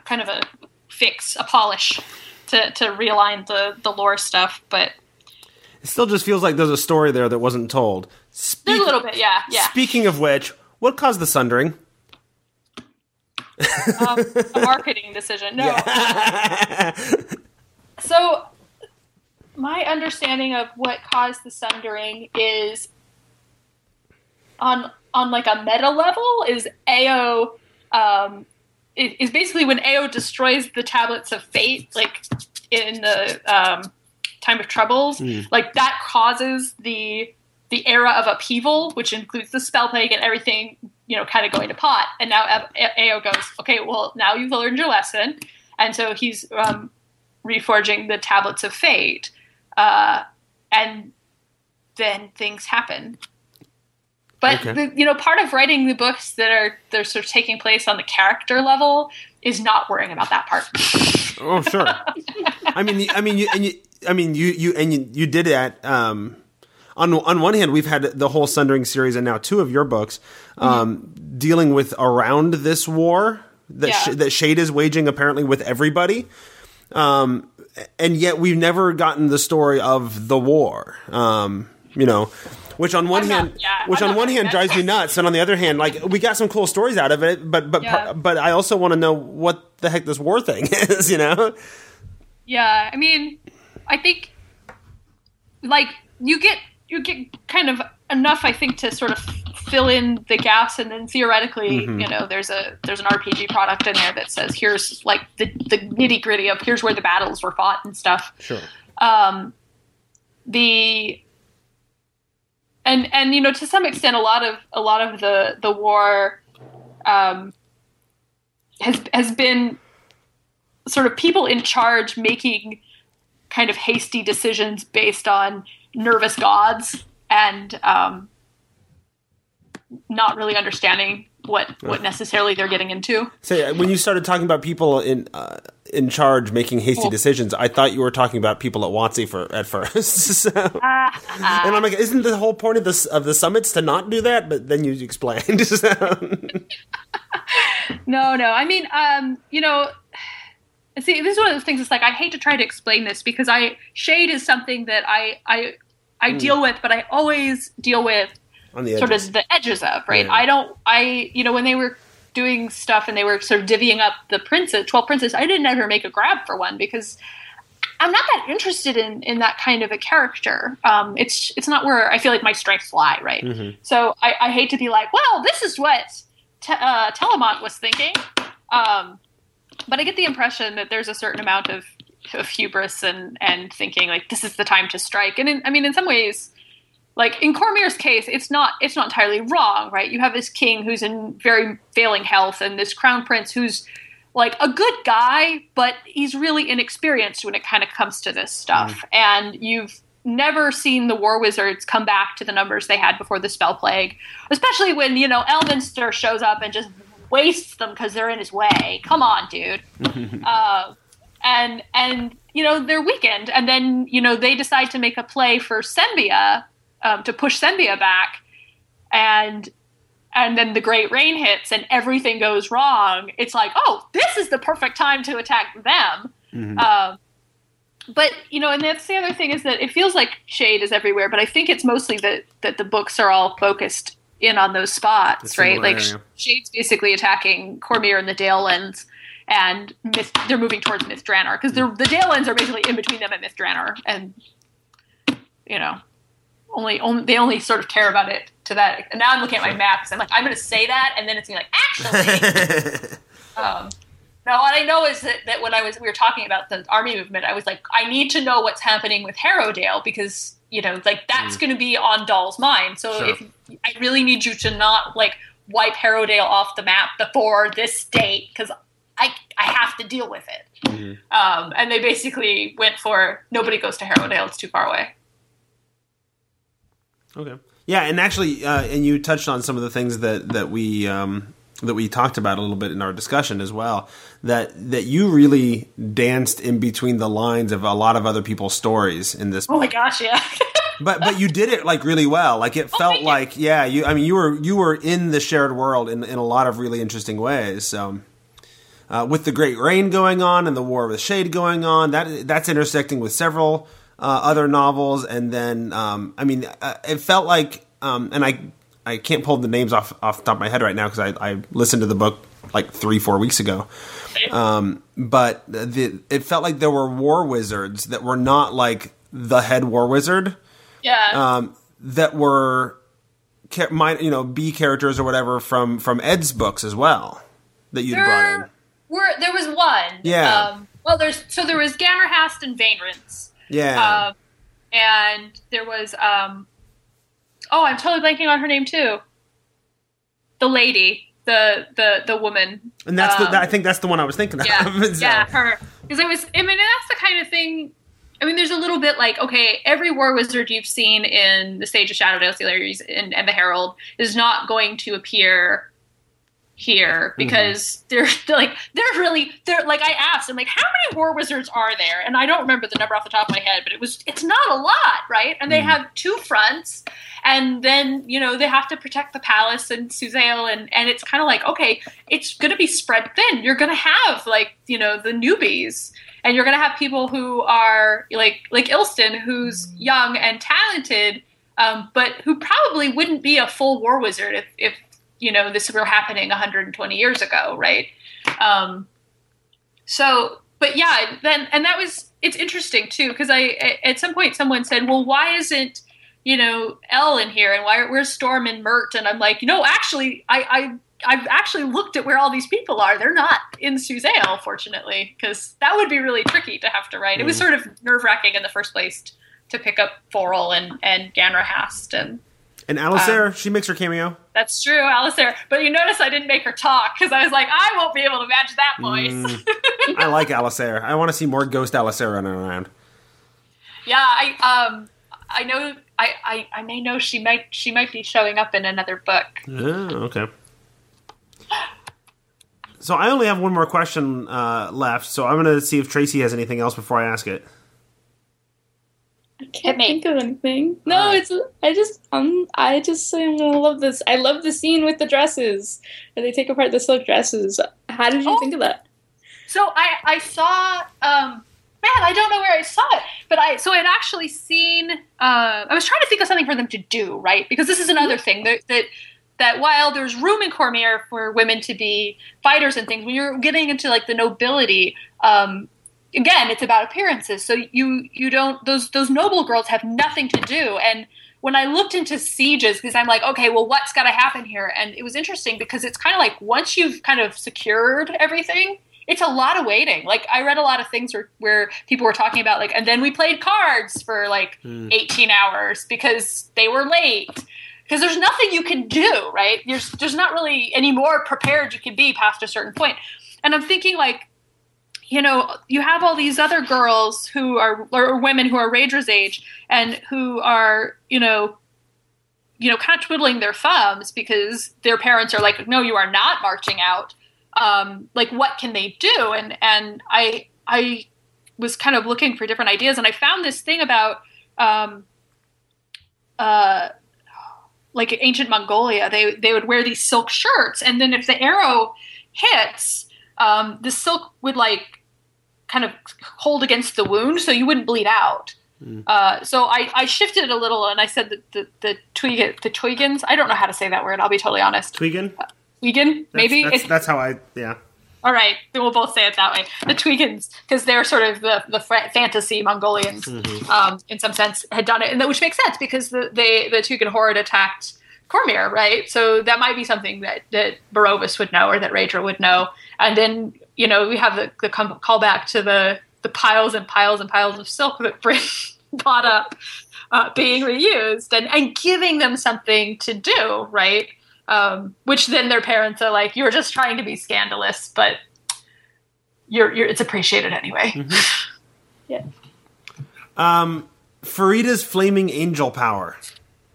kind of a fix, a polish to to realign the the lore stuff, but It still just feels like there's a story there that wasn't told. Speak- a little bit, yeah, yeah. Speaking of which, what caused the sundering? um, a marketing decision. No. So, my understanding of what caused the sundering is on on like a meta level is Ao um, is is basically when Ao destroys the tablets of fate, like in the um, time of troubles, like that causes the the era of upheaval, which includes the Spellplague and everything, you know, kind of going to pot. And now Ao goes, okay, well, now you've learned your lesson, and so he's um, reforging the tablets of fate, uh, and then things happen. But Okay. the, you know, part of writing the books that are they're sort of taking place on the character level is not worrying about that part. Oh, sure. I mean, you- I mean, you, and you, I mean, you, you, and you, you did that. Um, on on one hand, we've had the whole Sundering series, and now two of your books um, dealing with around this war that Yeah. sh- that Shade is waging apparently with everybody. Um, and yet we've never gotten the story of the war. Um, you know, which on one I'm not- hand, yeah, which I'm on one hand drives me nuts, and on the other hand, like we got some cool stories out of it, but but Yeah. but I also want to know what the heck this war thing is. You know. Yeah, I mean, I think like you get you get kind of enough, I think, to sort of fill in the gaps, and then theoretically, Mm-hmm. you know, there's a there's an RPG product in there that says here's like the the nitty gritty of here's where the battles were fought and stuff. Sure. Um, the and and you know to some extent a lot of a lot of the the war um, has has been sort of people in charge making kind of hasty decisions based on nervous gods and um, not really understanding what what necessarily they're getting into. Say when you started talking about people in uh, in charge making hasty Cool. decisions, I thought you were talking about people at WotC for at first. so, Ah, and I'm like, isn't the whole point of this of the summits to not do that? But then you explained. so, No, no. I mean, um, you know, see, this is one of the things. It's like I hate to try to explain this because I shade is something that I I I deal with, but I always deal with on the sort of the edges of right. Yeah. I don't. I you know when they were doing stuff and they were sort of divvying up the princes, twelve princes. I didn't ever make a grab for one because. I'm not that interested in, in that kind of a character. Um, it's it's not where I feel like my strengths lie, right? Mm-hmm. So I, I hate to be like, well, this is what Te- uh, Telamont was thinking. Um, but I get the impression that there's a certain amount of, of hubris and, and thinking like this is the time to strike. And in, I mean, in some ways, like in Cormyr's case, it's not it's not entirely wrong, right? You have this king who's in very failing health, and this crown prince who's like a good guy, but he's really inexperienced when it kind of comes to this stuff. Mm. And you've never seen the war wizards come back to the numbers they had before the Spellplague, especially when you know Elminster shows up and just wastes them because they're in his way. Come on, dude. uh, and and you know they're weakened, and then you know they decide to make a play for Sembia um, to push Sembia back, and and then the great rain hits and everything goes wrong. It's like, oh, this is the perfect time to attack them. Um, but you know, and that's the other thing is that it feels like shade is everywhere, but I think it's mostly that that the books are all focused in on those spots, The right? Like area. Shade's basically attacking Cormyr and the Dalelands, and Myth, they're moving towards Myth Drannor because the Dalelands are basically in between them and Myth Drannor, and you know, only, only they only sort of care about it to that. And now I'm looking at my maps. I'm like, I'm going to say that, and then it's going to be like, actually. Um, now, what I know is that, that when I was we were talking about the army movement, I was like, I need to know what's happening with Harrowdale because you know, like that's going to be on Dahl's mind. So Sure. if I really need you to not like wipe Harrowdale off the map before this date because I I have to deal with it. Um, and they basically went for nobody goes to Harrowdale; it's too far away. Okay. Yeah, and actually, uh, and you touched on some of the things that that we um, that we talked about a little bit in our discussion as well. That that you really danced in between the lines of a lot of other people's stories in this. Oh my gosh, yeah. But but you did it like really well. Like it felt thank you. like yeah. You I mean you were you were in the shared world in in a lot of really interesting ways. So. Uh, with the Great Rain going on and the War with Shade going on, that that's intersecting with several uh, other novels, and then um, I mean, uh, it felt like, um, and I I can't pull the names off off the top of my head right now because I, I listened to the book like three four weeks ago, um, but the it felt like there were war wizards that were not like the head war wizard yeah. um, that were my, you know B characters or whatever from from Ed's books as well that you brought in. there were there was one. Yeah. Um, well, there's so there was Ganrahast and Vainrence. Yeah. Um, and there was um, oh, I'm totally blanking on her name too. The lady, the the the woman. and that's um, the, that, I think that's the one I was thinking Yeah, of. So- yeah, her. Because I was, I mean, that's the kind of thing. I mean, there's a little bit like, okay, every war wizard you've seen in the Sage of Shadowdale series and, and the Herald is not going to appear here because they're, they're like they're really they're like I asked I'm like how many war wizards are there? And I don't remember the number off the top of my head but it was it's not a lot right? And they have two fronts and then you know they have to protect the palace and Suzail and and it's kind of like okay it's going to be spread thin. You're going to have like you know the newbies and you're going to have people who are like like Ilston who's young and talented um, but who probably wouldn't be a full war wizard if, if you know this were happening 120 years ago right um, so but yeah then and that was it's interesting too because I at some point someone said well why isn't you know L in here and why where's Storm and Mirt and I'm like no actually I I I've actually looked at where all these people are. They're not in Suzail, fortunately, because that would be really tricky to have to write. It was sort of nerve wracking in the first place to pick up Foril and and Ganrahast and And Um, Alusair, she makes her cameo. that's true, Alusair. But you notice I didn't make her talk because I was like, I won't be able to match that voice. Mm. I like Alusair. I want to see more Ghost Alusair running around. yeah, I um I know I, I I may know she might she might be showing up in another book. Oh, okay. So I only have one more question uh, left. So I'm going to see if Tracy has anything else before I ask it. I can't think of anything. No, Alright. it's I just um I just say I'm gonna love this. I love the scene with the dresses where they take apart the silk dresses. How did you Oh. think of that? So I I saw um man I don't know where I saw it, but I so I'd actually seen uh I was trying to think of something for them to do right because this is another thing that that that while there's room in Cormyr for women to be fighters and things, when you're getting into like the nobility, um, again, it's about appearances. So you you don't those those noble girls have nothing to do. And when I looked into sieges, because I'm like, okay, well, what's got to happen here? And it was interesting because it's kind of like once you've kind of secured everything, it's a lot of waiting. Like I read a lot of things where, where people were talking about like, and then we played cards for like hmm. 18 hours because they were late. Because there's nothing you can do, right? There's there's not really any more prepared you can be past a certain point. And I'm thinking like, you know, you have all these other girls who are or women who are Raedra's age and who are, you know, you know, kind of twiddling their thumbs because their parents are like, no, you are not marching out. Um, like, what can they do? And and I I was kind of looking for different ideas, and I found this thing about um, uh, like ancient Mongolia. They they would wear these silk shirts, and then if the arrow hits, um, the silk would like kind of hold against the wound so you wouldn't bleed out. Uh, so I, I shifted it a little and I said that the the twig the twigans I don't know how to say that word I'll be totally honest Twegan? Twegan maybe That's, that's, that's how I, yeah. all right, then we'll both say it that way. The Tweegans, because they're sort of the the fa- fantasy Mongolians, um, in some sense, had done it, and that which makes sense because the they the Tweegan horde attacked Cormyr, right? So that might be something that that Barovus would know or that Raedra would know. And then you know we have the the callback to the the piles and piles and piles of silk that Brin bought up uh, being reused and and giving them something to do, right? um, which then their parents are like, "You're just trying to be scandalous, but you're, you're it's appreciated anyway." yeah, Um, Farideh's flaming angel power.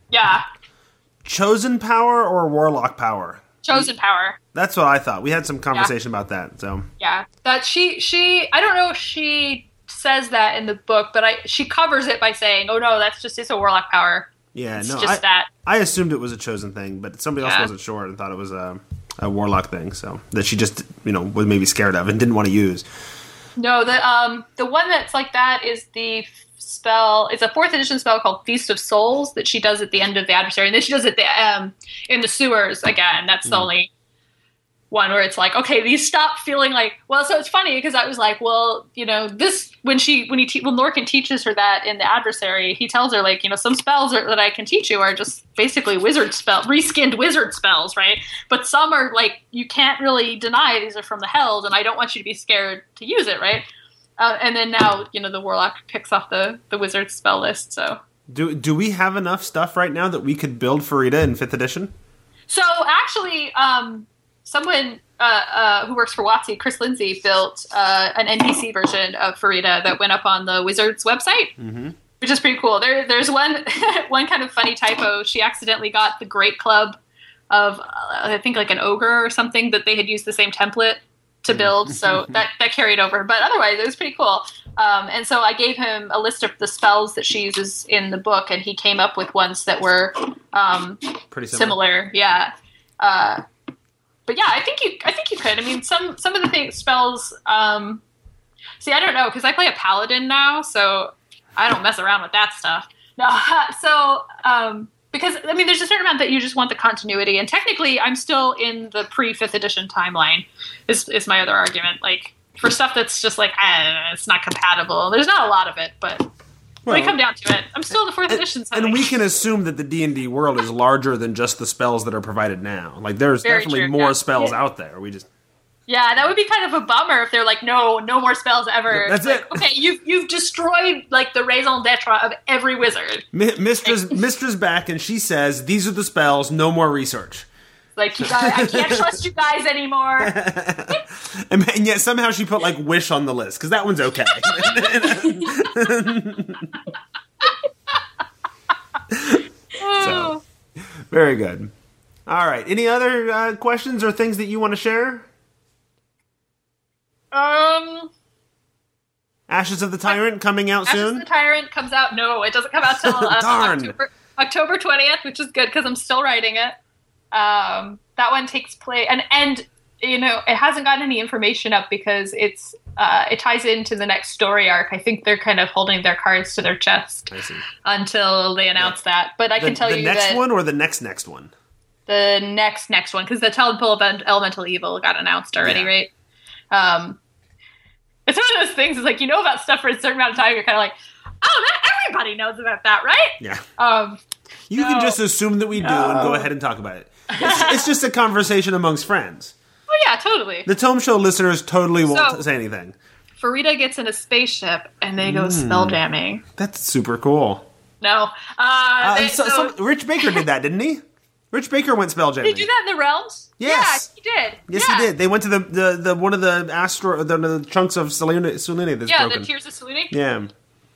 yeah, Chosen power or warlock power? chosen power. That's what I thought. We had some conversation about that. So Yeah, that she she I don't know if she says that in the book, but I she covers it by saying, "Oh no, that's just it's a warlock power. yeah, It's no, just I, that." I assumed it was a chosen thing, but somebody else wasn't sure and thought it was a, a warlock thing. So that she just you know was maybe scared of and didn't want to use. No, the um the one that's like that is the spell. It's a fourth edition spell called Feast of Souls that she does at the end of the adversary, and then she does it the, um in the sewers again. That's the only one where it's like, okay, these stop feeling like. Well, so it's funny because I was like, well, you know, this when she when he te- when Lorcan teaches her that in the adversary, he tells her like, you know, some spells are, that I can teach you are just basically wizard spell, reskinned wizard spells, right? But some are like you can't really deny these are from the hells, and I don't want you to be scared to use it, right? Uh, and then now, you know, the warlock picks off the the wizard spell list, so. Do do we have enough stuff right now that we could build Farideh in fifth edition? So actually, um, someone uh, uh, who works for WotC, Chris Lindsay, built uh, an NPC version of Farideh that went up on the Wizards website, Mm-hmm. which is pretty cool. There, there's one one kind of funny typo. She accidentally got the Great Club of uh, I think like an ogre or something that they had used the same template to build, so that that carried over. But otherwise, it was pretty cool. Um, and so I gave him a list of the spells that she uses in the book, and he came up with ones that were um, Pretty similar. similar. Yeah. Uh, but yeah, I think you. I think you could. I mean, some some of the things spells. Um, see, I don't know because I play a paladin now, so I don't mess around with that stuff. No, so um, because I mean, there's a certain amount that you just want the continuity, and technically, I'm still in the pre fifth edition timeline. Is is my other argument? Like for stuff that's just like ah, it's not compatible. There's not a lot of it, but when we come down to it, I'm still in the fourth edition. and we can assume that the D and D world is larger than just the spells that are provided now. Like there's Very definitely true, more yeah. spells Yeah. out there. We just Yeah, that would be kind of a bummer if they're like, no, no more spells ever. That's Like, it. Okay, you've you've destroyed like the raison d'être of every wizard. Mi- Mistress Mistress back and she says these are the spells. No more research. Like you guys, I can't trust you guys anymore. And, and yet somehow she put like wish on the list because that one's okay. Oh. Very good. All right. Any other uh, questions or things that you want to share? Um, Ashes of the Tyrant coming out Ashes of soon. the Tyrant comes out. No, it doesn't come out till uh, October October twentieth, which is good because I'm still writing it. Um, that one takes place, and and you know it hasn't gotten any information up because it's uh, it ties into the next story arc. I think they're kind of holding their cards to their chest until they announce that. But I The, can tell the you the next that one or the next next one. the next next one because the Temple of Elemental Evil got announced already, Yeah. right? Um, it's one of those things. It's like you know about stuff for a certain amount of time. You're kind of like, oh, that everybody knows about that, right? Yeah. Um, You can just assume that we do and go ahead and talk about it. It's, it's just a conversation amongst friends. oh yeah, totally. The Tome Show listeners totally won't So- say anything. Farideh gets in a spaceship and they go spell jamming. That's super cool. No, uh, Uh, they, so, so- some, Rich Baker did that, didn't he? Rich Baker went spell jamming. did he do that in the realms? Yes. yeah, he did. Yes, yeah. he did. They went to the the, the one of the astro the, the chunks of Selene, Selene that's Yeah, broken. the Tears of Selene. yeah.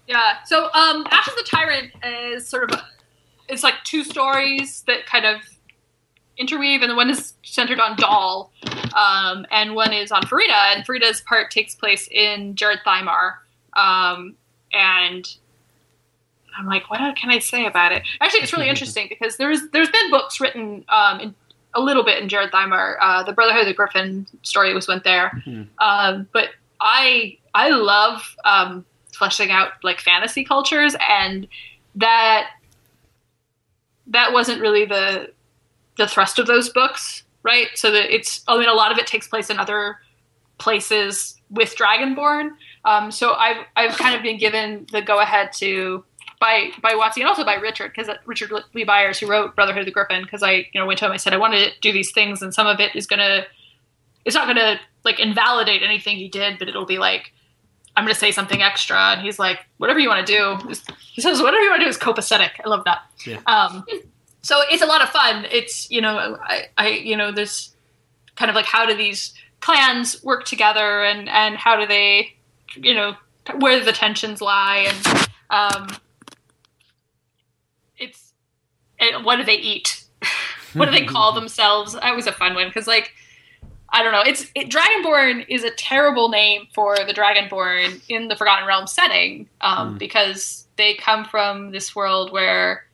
Yeah. So, um, Ashes the Tyrant is sort of a, it's like two stories that kind of interweave, and one is centered on Dahl, um, and one is on Farideh. And Farideh's part takes place in Djerad Thymar, um, and I'm like, what can I say about it? Actually, it's really interesting because there's there's been books written um, in, a little bit in Djerad Thymar. Uh, the Brotherhood of the Griffin story was went there, um, but I I love um, fleshing out like fantasy cultures, and that that wasn't really the the thrust of those books, right? So that it's I mean a lot of it takes place in other places with Dragonborn. Um, so I've I've kind of been given the go ahead to by by WotC and also by Richard because Richard Lee Byers who wrote Brotherhood of the Griffin because I you know went to him I said I wanted to do these things and some of it is gonna it's not gonna like invalidate anything he did but it'll be like I'm gonna say something extra and he's like whatever you want to do he says whatever you want to do is copacetic I love that Yeah. um, so it's a lot of fun. It's you know I, I you know there's kind of like how do these clans work together and and how do they you know where the tensions lie and um, it's and what do they eat? What do they call themselves? That was a fun one because like i don't know. It's it, dragonborn is a terrible name for the dragonborn in the forgotten realm setting um, because they come from this world where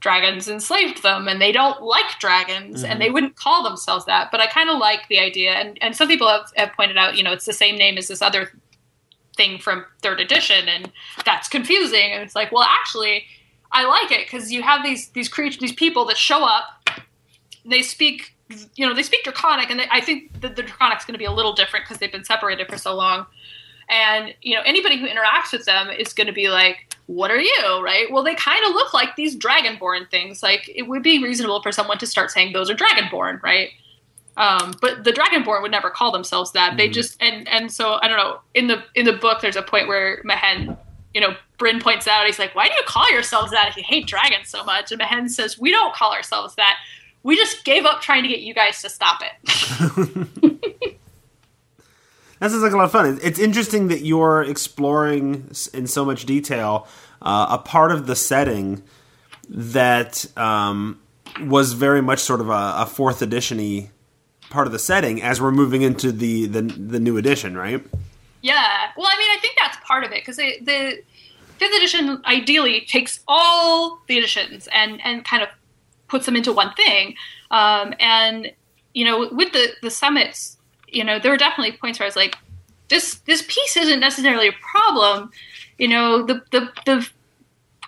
dragons enslaved them and they don't like dragons and they mm-hmm. wouldn't call themselves that. But i kind of like the idea and, and some people have, have pointed out you know it's the same name as this other thing from third edition and that's confusing. And it's like well actually i like it because you have these these creatures these people that show up they speak you know they speak draconic and they, i think that the draconic's going to be a little different because they've been separated for so long and you know anybody who interacts with them is going to be like what are you? Right? Well they kind of look like these dragonborn things. Like it would be reasonable for someone to start saying those are dragonborn right? Um, but the dragonborn would never call themselves that. They just and and so i don't know in the in the book there's a point where mehen you know brin points out he's like why do you call yourselves that if you hate dragons so much? And mehen says we don't call ourselves that. We just gave up trying to get you guys to stop it That sounds like a lot of fun. It's interesting that you're exploring in so much detail uh, a part of the setting that um, was very much sort of a, a fourth edition-y part of the setting as we're moving into the, the the new edition, right? Yeah. Well, I mean, I think that's part of it because the fifth edition ideally takes all the editions and and kind of puts them into one thing. Um, and you know, with the the summits, you know, there were definitely points where I was like, this this piece isn't necessarily a problem. You know, the the the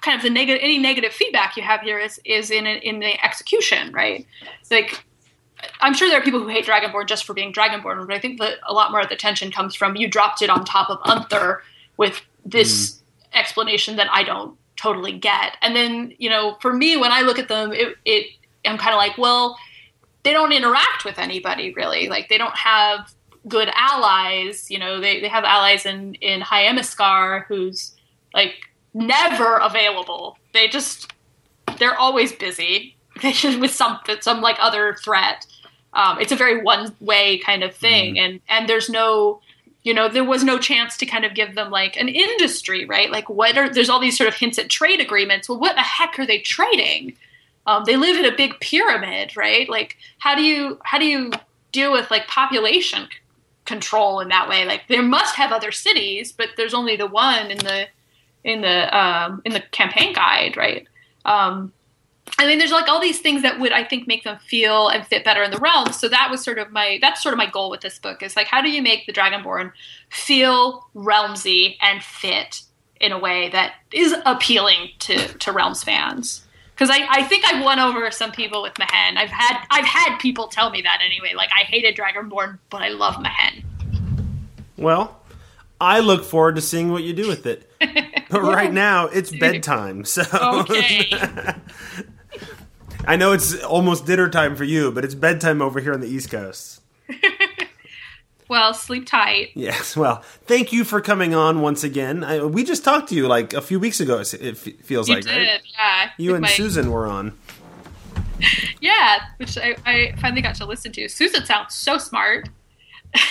kind of the negative any negative feedback you have here is is in in the execution, right? Like I'm sure there are people who hate Dragonborn just for being Dragonborn, but I think that a lot more of the tension comes from you dropped it on top of Unther with this mm. explanation that I don't totally get. And then, you know, for me, when I look at them, it, it I'm kind of like, well, they don't interact with anybody really. Like they don't have good allies. You know, they, they have allies in in High Imaskar who's like never available. They just they're always busy with some some like other threat. Um, it's a very one way kind of thing, and and there's no, you know, there was no chance to kind of give them like an industry, right? Like what are there's all these sort of hints at trade agreements. Well, what the heck are they trading? Um, they live in a big pyramid, right? Like how do you how do you deal with like population c- control in that way? Like there must have other cities, but there's only the one in the in the um, in the campaign guide, right? Um, I mean, there's like all these things that would I think make them feel and fit better in the realm. So that was sort of my that's sort of my goal with this book is like how do you make the Dragonborn feel realmsy and fit in a way that is appealing to to realms fans. Because I, I think I've won over some people with Mehen. I've had I've had people tell me that anyway. Like I hated Dragonborn, but I love Mehen. Well, I look forward to seeing what you do with it. But right now, it's bedtime, so Okay. I know it's almost dinner time for you, but it's bedtime over here on the East Coast. Well, sleep tight. Yes, well, thank you for coming on once again. I, we just talked to you like a few weeks ago. It f- feels You like did, right? yeah. You and my- Susan were on. Yeah, which I, I finally got to listen to. Susan sounds so smart.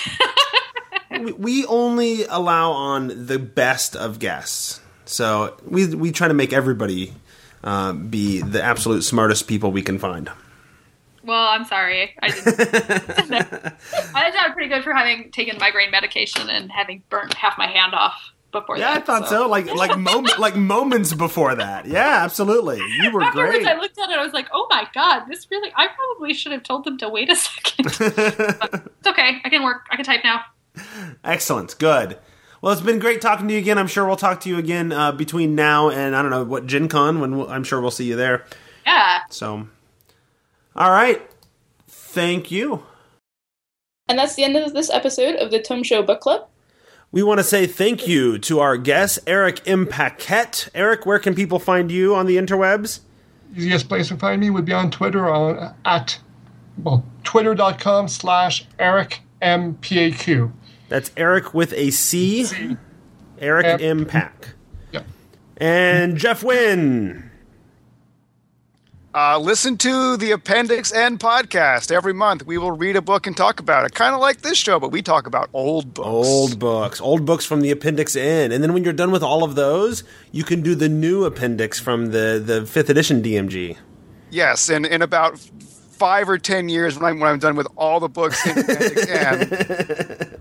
we, we only allow on the best of guests, so we we try to make everybody uh, be the absolute smartest people we can find. Well, I'm sorry. I didn't. I did pretty good for having taken migraine medication and having burnt half my hand off before Yeah, I that. thought so. Like like moment like moments before that. Yeah, absolutely. You were Afterwards, great. I looked at it. I was like, "Oh my god, this really." I probably should have told them to wait a second. it's okay. I can work. I can type now. Excellent. Good. Well, it's been great talking to you again. I'm sure we'll talk to you again uh, between now and I don't know what Gen Con when we'll, I'm sure we'll see you there. Yeah. So, all right. Thank you. And that's the end of this episode of the Tome Show Book Club. We want to say thank you to our guest, Eric M. Paquette. Eric, where can people find you on the interwebs? Easiest place to find me would be on Twitter on at well twitter.com slash Eric M P A Q. That's Eric with a C. Eric Yep. M. Pack. Yep. And Jeff Wynn. Uh, listen to the Appendix N podcast every month. We will read a book and talk about it, kind of like this show, but we talk about old books. Old books. Old books from the Appendix N. And then when you're done with all of those, you can do the new appendix from the, the 5th edition DMG. Yes, and in about five or ten years, when I'm when I'm done with all the books in Appendix N,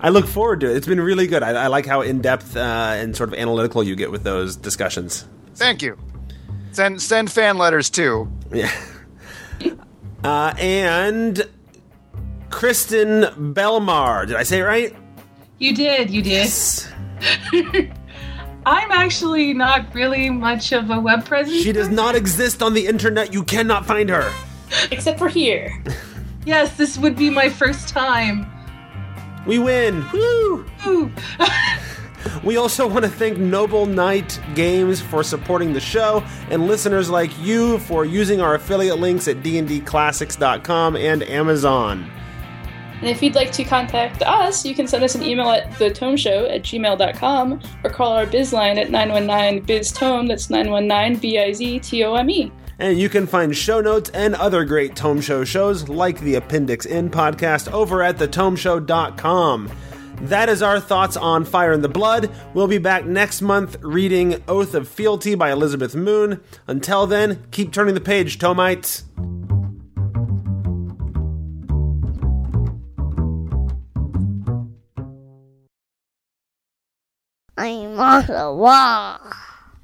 I look forward to it. It's been really good. I, I like how in depth uh, and sort of analytical you get with those discussions. thank you. Send send fan letters too. Yeah. Uh, and Kristen Belmar. Did I say it right? You did, you did. I'm actually not really much of a web presence. She does not exist on the internet. You cannot find her. Except for here. Yes, this would be my first time. We win. Woo! Ooh. We also want to thank Noble Knight Games for supporting the show and listeners like you for using our affiliate links at dndclassics.com and Amazon. And if you'd like to contact us, you can send us an email at thetomeshow at gmail.com or call our biz line at 919-BIZ-TOME, that's 919-B-I-Z-T-O-M-E. And you can find show notes and other great Tome Show shows like the Appendix N podcast over at thetomeshow.com. That is our thoughts on Fire in the Blood. We'll be back next month reading Oath of Fealty by Elizabeth Moon. Until then, keep turning the page, Tomites. I'm on the wall.